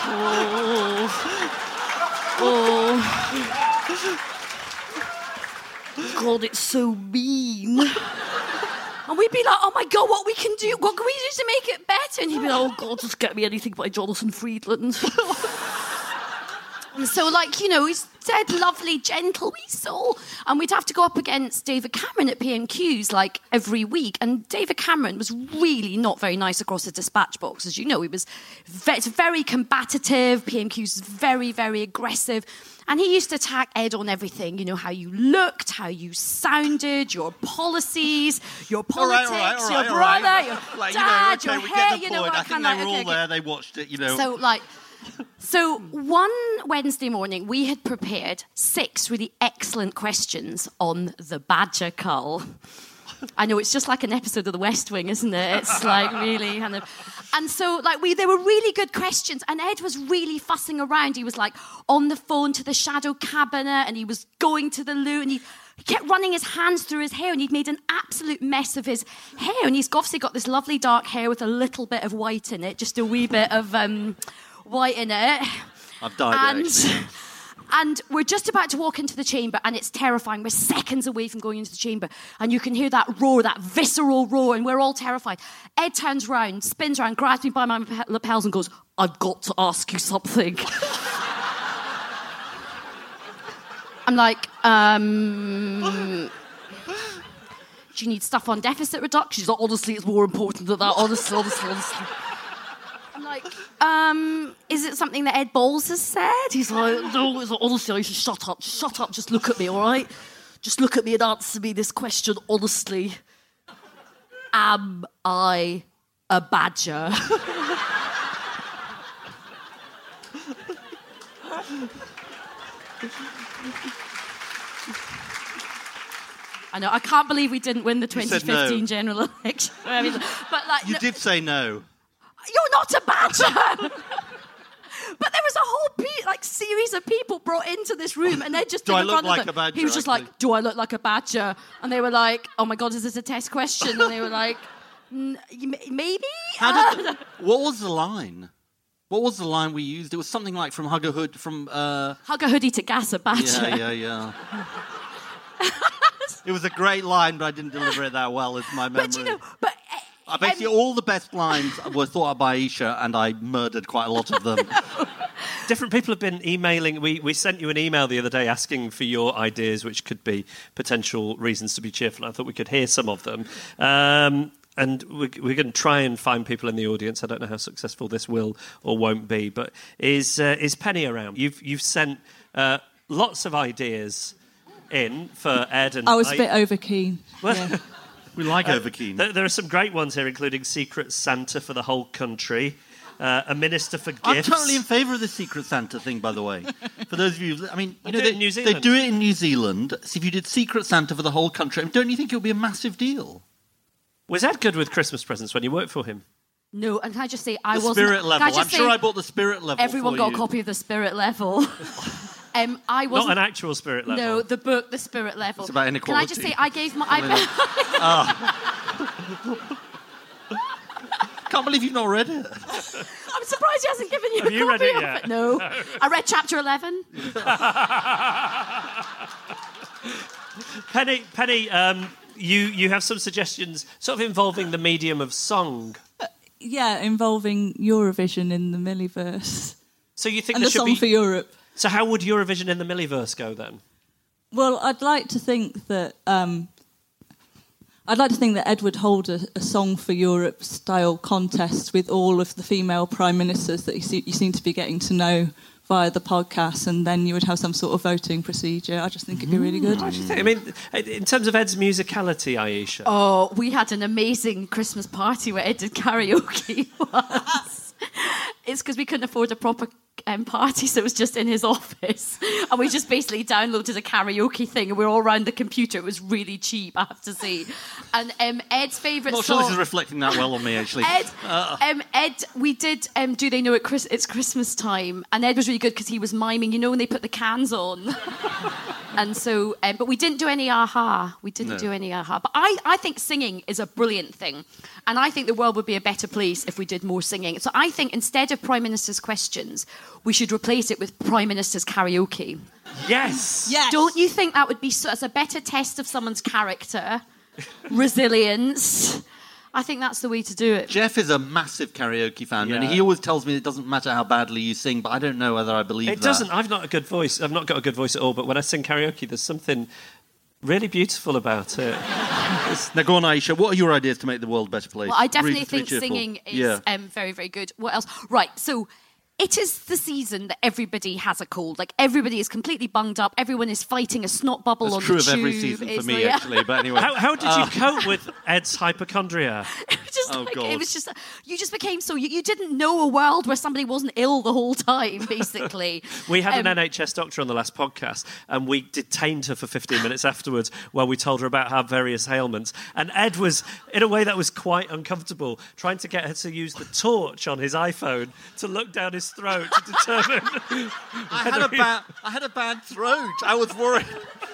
oh, oh, God, it's so mean. And we'd be like, "Oh my God, what we can do? What can we do to make it better?" And he'd be like, "Oh God, just get me anything by Jonathan Freedland." *laughs* And so, like, you know, he's dead, lovely, gentle wee soul. And we'd have to go up against David Cameron at PMQs like every week. And David Cameron was really not very nice across the dispatch box. As you know, he was ve- very combative. PMQs was very, very aggressive. And he used to attack Ed on everything, you know, how you looked, how you sounded, your policies, your politics, all right, all right, your all right. brother, your Like, you dad, know, okay, your hair, you know, I think they were all there. They watched it, you know. So, like, so one Wednesday morning, we had prepared six really excellent questions on the badger cull. I know it's just like an episode of The West Wing, isn't it? It's like really kind of. And so, like, we they were really good questions, and Ed was really fussing around. He was like on the phone to the shadow cabinet, and he was going to the loo, and he. He kept running his hands through his hair and he'd made an absolute mess of his hair. And he's obviously got this lovely dark hair with a little bit of white in it, just a wee bit of um, white in it. I've died And, *laughs* and we're just about to walk into the chamber, and it's terrifying. We're seconds away from going into the chamber, and you can hear that roar, that visceral roar, and we're all terrified. Ed turns round, spins around, grabs me by my lapels, and goes, I've got to ask you something. *laughs* I'm like, um. Do you need stuff on deficit reduction? She's like, honestly, it's more important than that. Honestly, honestly, honestly. Like, um, is it something that Ed Balls has said? He's like, no, it's like, honestly, I should shut up, shut up, just look at me, all right? Just look at me and answer me this question honestly. Am I a badger? *laughs* I know. I can't believe we didn't win the You said no. 2015 general election. *laughs* I mean, but like, You no- did say no. You're not a badger. *laughs* but there was a whole pe- like series of people brought into this room, and they just Do I look like a badger, He was just actually? like, "Do I look like a badger?" And they were like, "Oh my god, is this a test question?" And they were like, "N- maybe." How did, *laughs* what was the line? What was the line we used? It was something like from Hugger Hood from. Uh, Hug a hoodie to gas a badger. yeah, yeah, yeah. *laughs* it was a great line, but I didn't deliver it that well. It's my memory. But you know, but Uh, basically, all the best lines were thought of by Ayesha, and I murdered quite a lot of them. *laughs* Different people have been emailing. We, we sent you an email the other day asking for your ideas, which could be potential reasons to be cheerful. I thought we could hear some of them. Um, and we, we're going to try and find people in the audience. I don't know how successful this will or won't be. But is, uh, is Penny around? You've, you've sent uh, lots of ideas in for Ed and I was a I- bit overkeen. Well, *laughs* yeah. We like Uh, overkeen. There, there are some great ones here, including Secret Santa for the whole country, uh, a minister for gifts. I'm totally in favour of the Secret Santa thing, by the way. For those of you, I mean, They you know, do it they, in New they Zealand. do it in New Zealand. So if you did Secret Santa for the whole country, don't you think it would be a massive deal? Was Ed good with Christmas presents when you worked for him? No, and can I just say I The wasn't. spirit level. I just I'm say, sure I bought the spirit level. Everyone for got you. a copy of the spirit level. *laughs* um, I Not wasn't. an actual spirit level. No, the book, the spirit level. It's about inequality. Can I just say I gave my. I, *laughs* *laughs* Can't believe you've not read it. I'm surprised he hasn't given you Have a you read copy it of yet? it. No. I read chapter 11. *laughs* Penny, Penny, um, you you have some suggestions, sort of involving the medium of song. Yeah, involving Eurovision in the Milliverse. So you think and there the should song be for Europe. So how would Eurovision in the Milliverse go then? Well, I'd like to think that um, I'd like to think that Ed would hold a, a song for Europe style contest with all of the female prime ministers that you, see, you seem to be getting to know via the podcast, and then you would have some sort of voting procedure. I just think it'd be really good. What do you think? I mean, in terms of Ed's musicality, Ayesha. Oh, we had an amazing Christmas party where Ed did karaoke *laughs* once. It's because we couldn't afford a proper um, party, so it was just in his *laughs* office. And we just basically downloaded a karaoke thing and we were all around the computer. It was really cheap, I have to say. And um, Ed's favourite Not song. sure this is reflecting that well on me, actually. Ed, Uh, um, Ed, we did. Um, do they know it? Chris, it's Christmas time, and Ed was really good because he was miming. You know when they put the cans on, *laughs* and so. Um, but we didn't do any aha. We didn't No. do any aha. But I, I think singing is a brilliant thing, and I think the world would be a better place if we did more singing. So I think instead of prime minister's questions, we should replace it with prime minister's karaoke. Yes. Yes. Don't you think that would be so, as a better test of someone's character, *laughs* resilience? I think that's the way to do it. Geoff is a massive karaoke fan, and he always tells me it doesn't matter how badly you sing, but I don't know whether I believe It that. doesn't. I've not a good voice. I've not got a good voice at all. But when I sing karaoke, there's something really beautiful about it. *laughs* Now, go on, Ayesha. What are your ideas to make the world a better place? Well, I definitely Reasons to be think cheerful. singing is Yeah. um, very, very good. What else? Right. So it is the season that everybody has a cold. Like everybody is completely bunged up. Everyone is fighting a snot bubble That's on true the of every tube. season for It's me, like- *laughs* actually. But anyway, How, how did Uh, you *laughs* cope with Ed's hypochondria? just Oh, like, God. it was just you just became so you, you didn't know a world where somebody wasn't ill the whole time basically *laughs* We had Um, an NHS doctor on the last podcast, and we detained her for 15 minutes afterwards while we told her about her various ailments. And Ed was, in a way that was quite uncomfortable, trying to get her to use the torch on his iPhone to look down his throat to determine. *laughs* I had a bad, I had a bad throat. I was worried.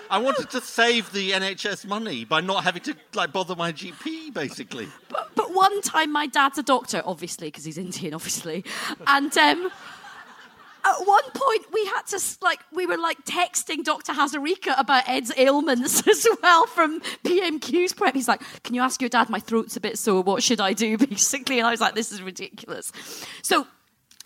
I wanted to save the NHS money by not having to like bother my GP, basically. but one time my dad's a doctor obviously because he's indian obviously and um at one point we had to like we were like texting dr hazarika about ed's ailments *laughs* as well from pmq's prep he's like can you ask your dad my throat's a bit sore what should i do *laughs* basically and i was like this is ridiculous so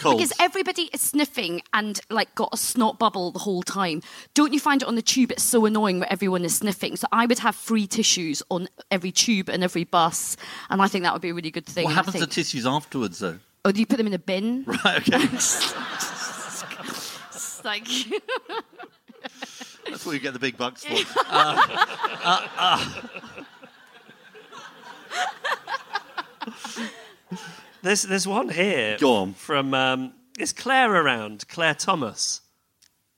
Colds. because everybody is sniffing and like got a snot bubble the whole time. Don't you find it on the tube? It's so annoying where everyone is sniffing. So I would have free tissues on every tube and every bus, and I think that would be a really good thing. What happens to tissues afterwards, though? Oh, do you put them in a bin? *laughs* Right. Okay. *laughs* Like That's what you get the big bucks for. *laughs* Uh, uh, uh. There's, there's one here Go on. from um, is Claire around? Claire Thomas.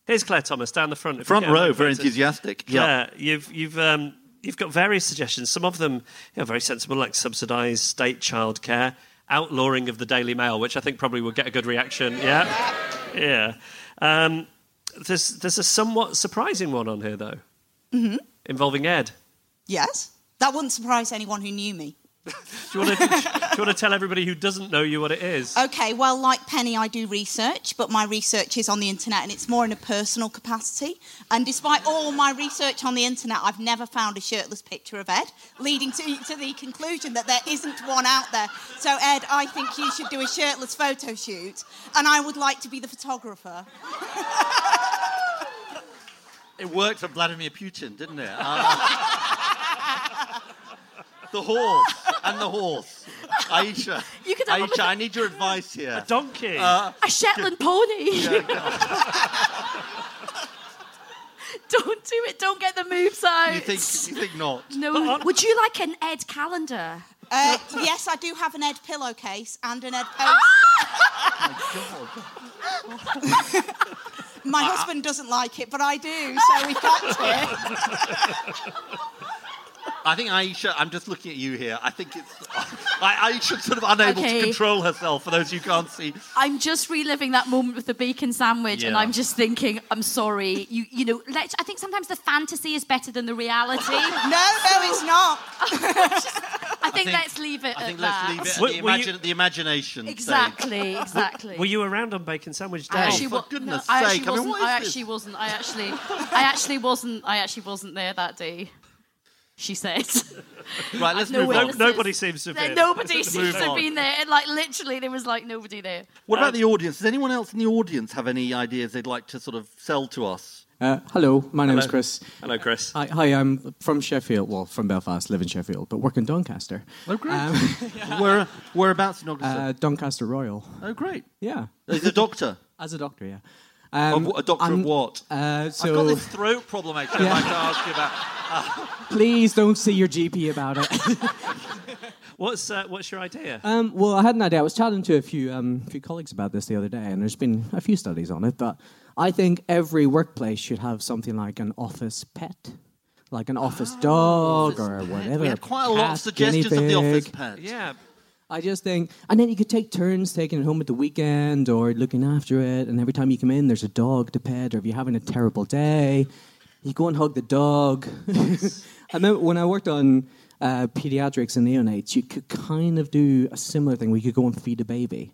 Here's Claire Thomas down the front. Front row, very enthusiastic. Yeah. Claire, you've you've um, you've got various suggestions. Some of them, you know, very sensible, like subsidised state childcare, outlawing of the Daily Mail, which I think probably would get a good reaction. Yeah, yeah. Um, there's there's a somewhat surprising one on here though, hmm involving Ed. Yes. That wouldn't surprise anyone who knew me. *laughs* Do you want to do you want to tell everybody who doesn't know you what it is? Okay, well, like Penny, I do research, but my research is on the internet and it's more in a personal capacity. And despite all my research on the internet, I've never found a shirtless picture of Ed, leading to, to the conclusion that there isn't one out there. So, Ed, I think you should do a shirtless photo shoot, and I would like to be the photographer. *laughs* It worked for Vladimir Putin, didn't it? Uh, *laughs* the horse and the horse. *laughs* Ayesha. You could have Ayesha, I need your advice here. A donkey. Uh, A Shetland pony. *laughs* *laughs* Don't do it. Don't get the moves out. you think you think not? No. Would you like an Ed calendar? Uh, yes, I do have an Ed pillowcase and an Ed poster. My husband doesn't like it, but I do, so we kept it. I think Ayesha, I'm just looking at you here. I think it's I, Ayesha's sort of unable Okay. to control herself. For those who can't see, I'm just reliving that moment with the bacon sandwich, and I'm just thinking, I'm sorry. You, you know, let, I think sometimes the fantasy is better than the reality. *laughs* no, no, it's not. *laughs* I think, think- let's leave it I at think that. let's leave it at Were- the, were you- the imagination. stage. Exactly, *laughs* exactly. Were you around on Bacon Sandwich Day? Oh, I actually, for goodness no, I actually I mean, wasn't. what is I this? actually wasn't. I actually, I actually wasn't. I actually wasn't there that day. She said. *laughs* Right, let's No move on. nobody seems to have There- been. Nobody seems to have on. been there. And like literally, there was like nobody there. What about the audience? Does anyone else in the audience have any ideas they'd like to sort of sell to us? Uh, hello, my name is Chris. Hello, Chris. Hi, hi, I'm from Sheffield, well, from Belfast, live in Sheffield, but work in Doncaster. Oh, great. *laughs* Where, whereabouts in Doncaster? Uh, Doncaster Royal. oh, great. Yeah. As a doctor. As a doctor, yeah. Of wh- a doctor I'm- of what? Uh, I've got so this throat problem, actually, I'd like to ask you about. *laughs* please don't see your GP about it. *laughs* What's uh, what's your idea? um, well, I had an idea. I was chatting to a few um, few colleagues about this the other day, and there's been a few studies on it. But I think every workplace should have something like an office pet, like an office dog or whatever. We had quite a lot of suggestions of the office pig. pet. Yeah. I just think, and then you could take turns taking it home at the weekend or looking after it. And every time you come in, there's a dog to pet. Or if you're having a terrible day, you go and hug the dog. *laughs* I remember when I worked on uh, pediatrics and neonates, you could kind of do a similar thing where you could go and feed a baby.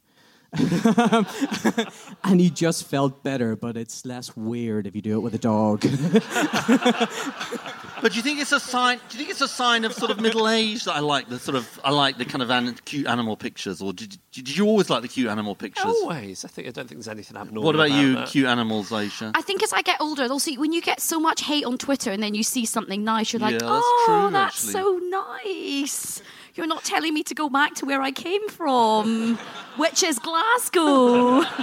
*laughs* and you just felt better, but it's less weird if you do it with a dog. *laughs* But do you think it's a sign? Do you think it's a sign of sort of middle age that I like the sort of I like the kind of an, cute animal pictures, or did, did you always like the cute animal pictures? Always. I think I don't think there's anything abnormal. What about you, that. cute animals, Ayesha? I think as I get older, also when you get so much hate on Twitter and then you see something nice, you're like, Yeah, that's oh, true, that's actually. so nice. You're not telling me to go back to where I came from, which is Glasgow. *laughs*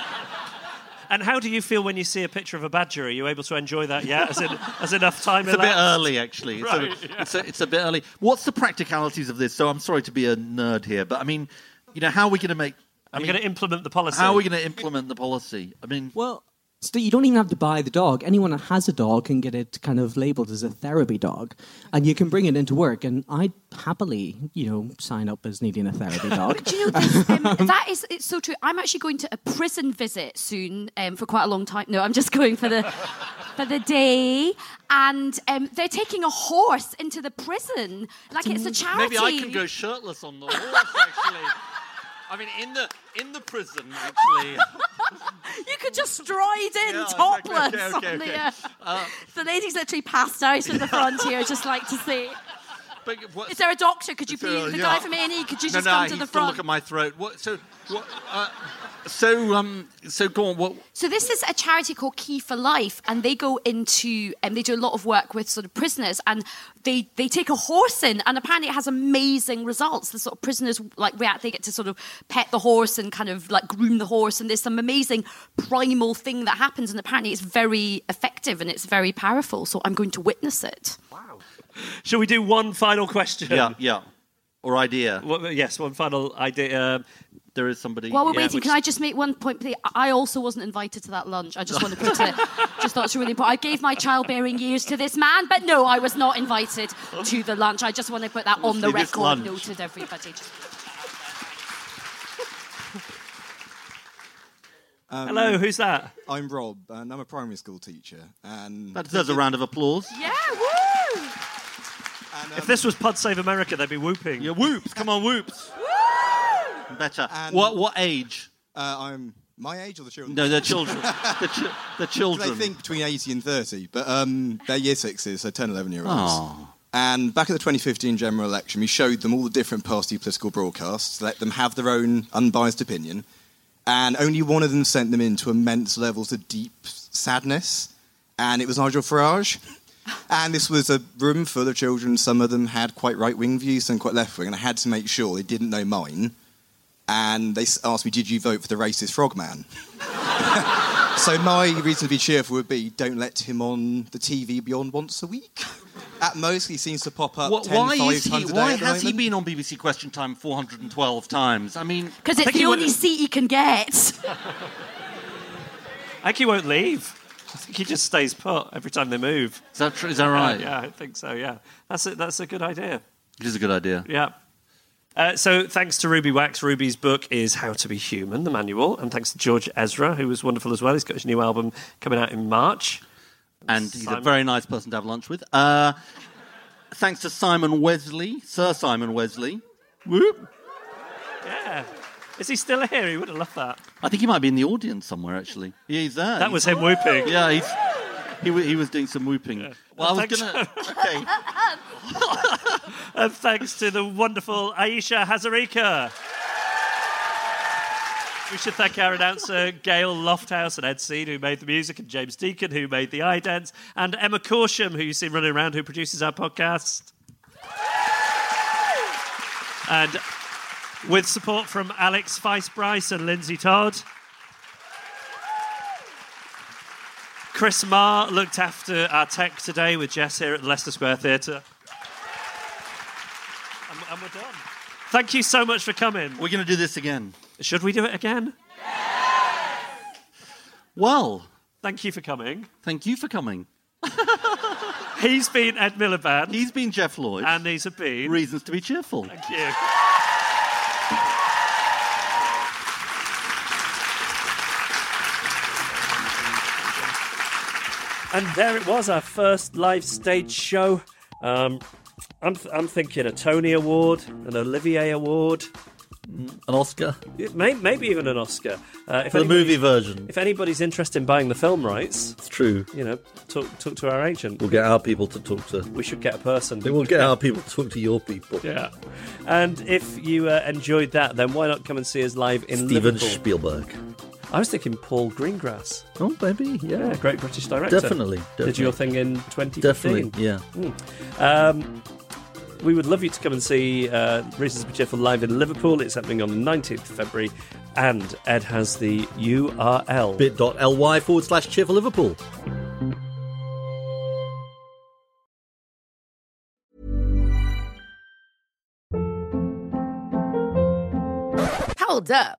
And how do you feel when you see a picture of a badger? Are you able to enjoy that yet? As, in, as enough time It's a bit elapsed? early, actually. It's, Right, a, yeah. it's, a, it's a bit early. What's the practicalities of this? So I'm sorry to be a nerd here, but I mean, you know, how are we going to make? I Are you mean, going to implement the policy? How are we going to implement the policy? I mean, well, so you don't even have to buy the dog. Anyone that has a dog can get it kind of labeled as a therapy dog, and you can bring it into work. And I'd happily, you know, sign up as needing a therapy dog. Do you know this? Um, *laughs* that is it's so true. I'm actually going to a prison visit soon um, for quite a long time. No, I'm just going for the for the day, and um, they're taking a horse into the prison like it's a charity. maybe I can go shirtless on the horse. Actually, I mean, in the in the prison, actually. *laughs* You could just stride in Yeah, exactly. topless. Okay, okay, on the, okay. uh, Uh, the lady's literally passed out in the front here. Just like to see. But what- Is there a doctor? Could you So, please, the yeah. guy from A&E, could you no, just no, come I to the to front? look at my throat. What? So, what? Uh, so, um, so go on. What? So this is a charity called Key for Life, and they go into and they do a lot of work with sort of prisoners, and they they take a horse in, and apparently it has amazing results. The sort of prisoners like react; they get to sort of pet the horse and kind of like groom the horse, and there's some amazing primal thing that happens, and apparently it's very effective and it's very powerful. So I'm going to witness it. *laughs* Shall we do one final question? Yeah, yeah. Or idea. What, yes, one final idea. Um, there is somebody. While we're yeah, waiting, which- can I just make one point? please? I also wasn't invited to that lunch. I just want to put it. *laughs* just thought it's really important. I gave my childbearing years to this man, but no, I was not invited to the lunch. I just want to put that on the See this record. lunch. Noted, everybody. Just- Um, Hello, who's that? I'm Rob, and I'm a primary school teacher. And That deserves a round of applause. Yeah, woo! If this was Pod Save America, they'd be whooping. Yeah, whoops! Come on, whoops! *laughs* Better. And- what what age? Uh, I'm my age or the children? No, the children. *laughs* the, chi- the children. They think between 80 and 30, but um, they're year sixes, so 10, 11 year olds. Aw. And back at the 2015 general election, we showed them all the different party political broadcasts, let them have their own unbiased opinion, and only one of them sent them into immense levels of deep sadness, and it was Nigel Farage. And this was a room full of children. Some of them had quite right wing views, some quite left wing, and I had to make sure they didn't know mine. And they asked me, Did you vote for the racist frogman? *laughs* so my reason to be cheerful would be don't let him on the TV beyond once a week. At most, he seems to pop up What- 10, why five is he? times a Why has he been on BBC Question Time 412 times? I mean, Because it's the he only would- seat he can get. *laughs* I think he won't leave. I *laughs* think he just stays put every time they move. Is that true? Is that right? Yeah, yeah, I think so. Yeah, that's a, that's a good idea. It is a good idea. Yeah. Uh, so thanks to Ruby Wax. Ruby's book is How to Be Human, the manual, and thanks to George Ezra, who was wonderful as well. He's got his new album coming out in March. And he's a very nice person to have lunch with. Uh, thanks to Simon Wessely, Sir Simon Wessely. Whoop. Yeah. Is he still here? He would have loved that. I think he might be in the audience somewhere, actually. Yeah, he's there. That was him whooping. Yeah, he's, he, he was doing some whooping. Well, I was going *laughs* to. Okay. And thanks to the wonderful Ayesha Hazarika. We should thank our announcer Gail Lofthouse and Ed Seed, who made the music, and James Deacon, who made the idents, and Emma Corsham, who you see running around, who produces our podcast. And with support from Alex Feist Bryce and Lindsay Todd. Chris Marr looked after our tech today with Jess here at the Leicester Square Theatre. And, and we're done. Thank you so much for coming. We're going to do this again. Should we do it again? Well, Thank you for coming. thank you for coming. *laughs* He's been Ed Miliband. He's been Geoff Lloyd. And these have been. Reasons to be cheerful. Thank you. And there it was, our first live stage show. Um, I'm, th- I'm thinking a Tony Award, an Olivier Award, An Oscar may, maybe even an Oscar. Uh, if for the anybody- movie version. If anybody's interested in buying the film rights, It's true. you know, talk, talk to our agent. We'll get our people to talk to. We should get a person. We'll get our people to talk to your people. Yeah. And if you uh, enjoyed that, then why not come and see us live in Steven Liverpool? Spielberg. I was thinking Paul Greengrass. Oh, maybe, yeah. Yeah, great British director. Definitely, Did your thing in 2015. Definitely, yeah. Mm. Um, we would love you to come and see uh, Reasons to be Cheerful live in Liverpool. It's happening on the 19th of February. And Ed has the URL. bit.ly forward slash cheerful Liverpool. Hold up.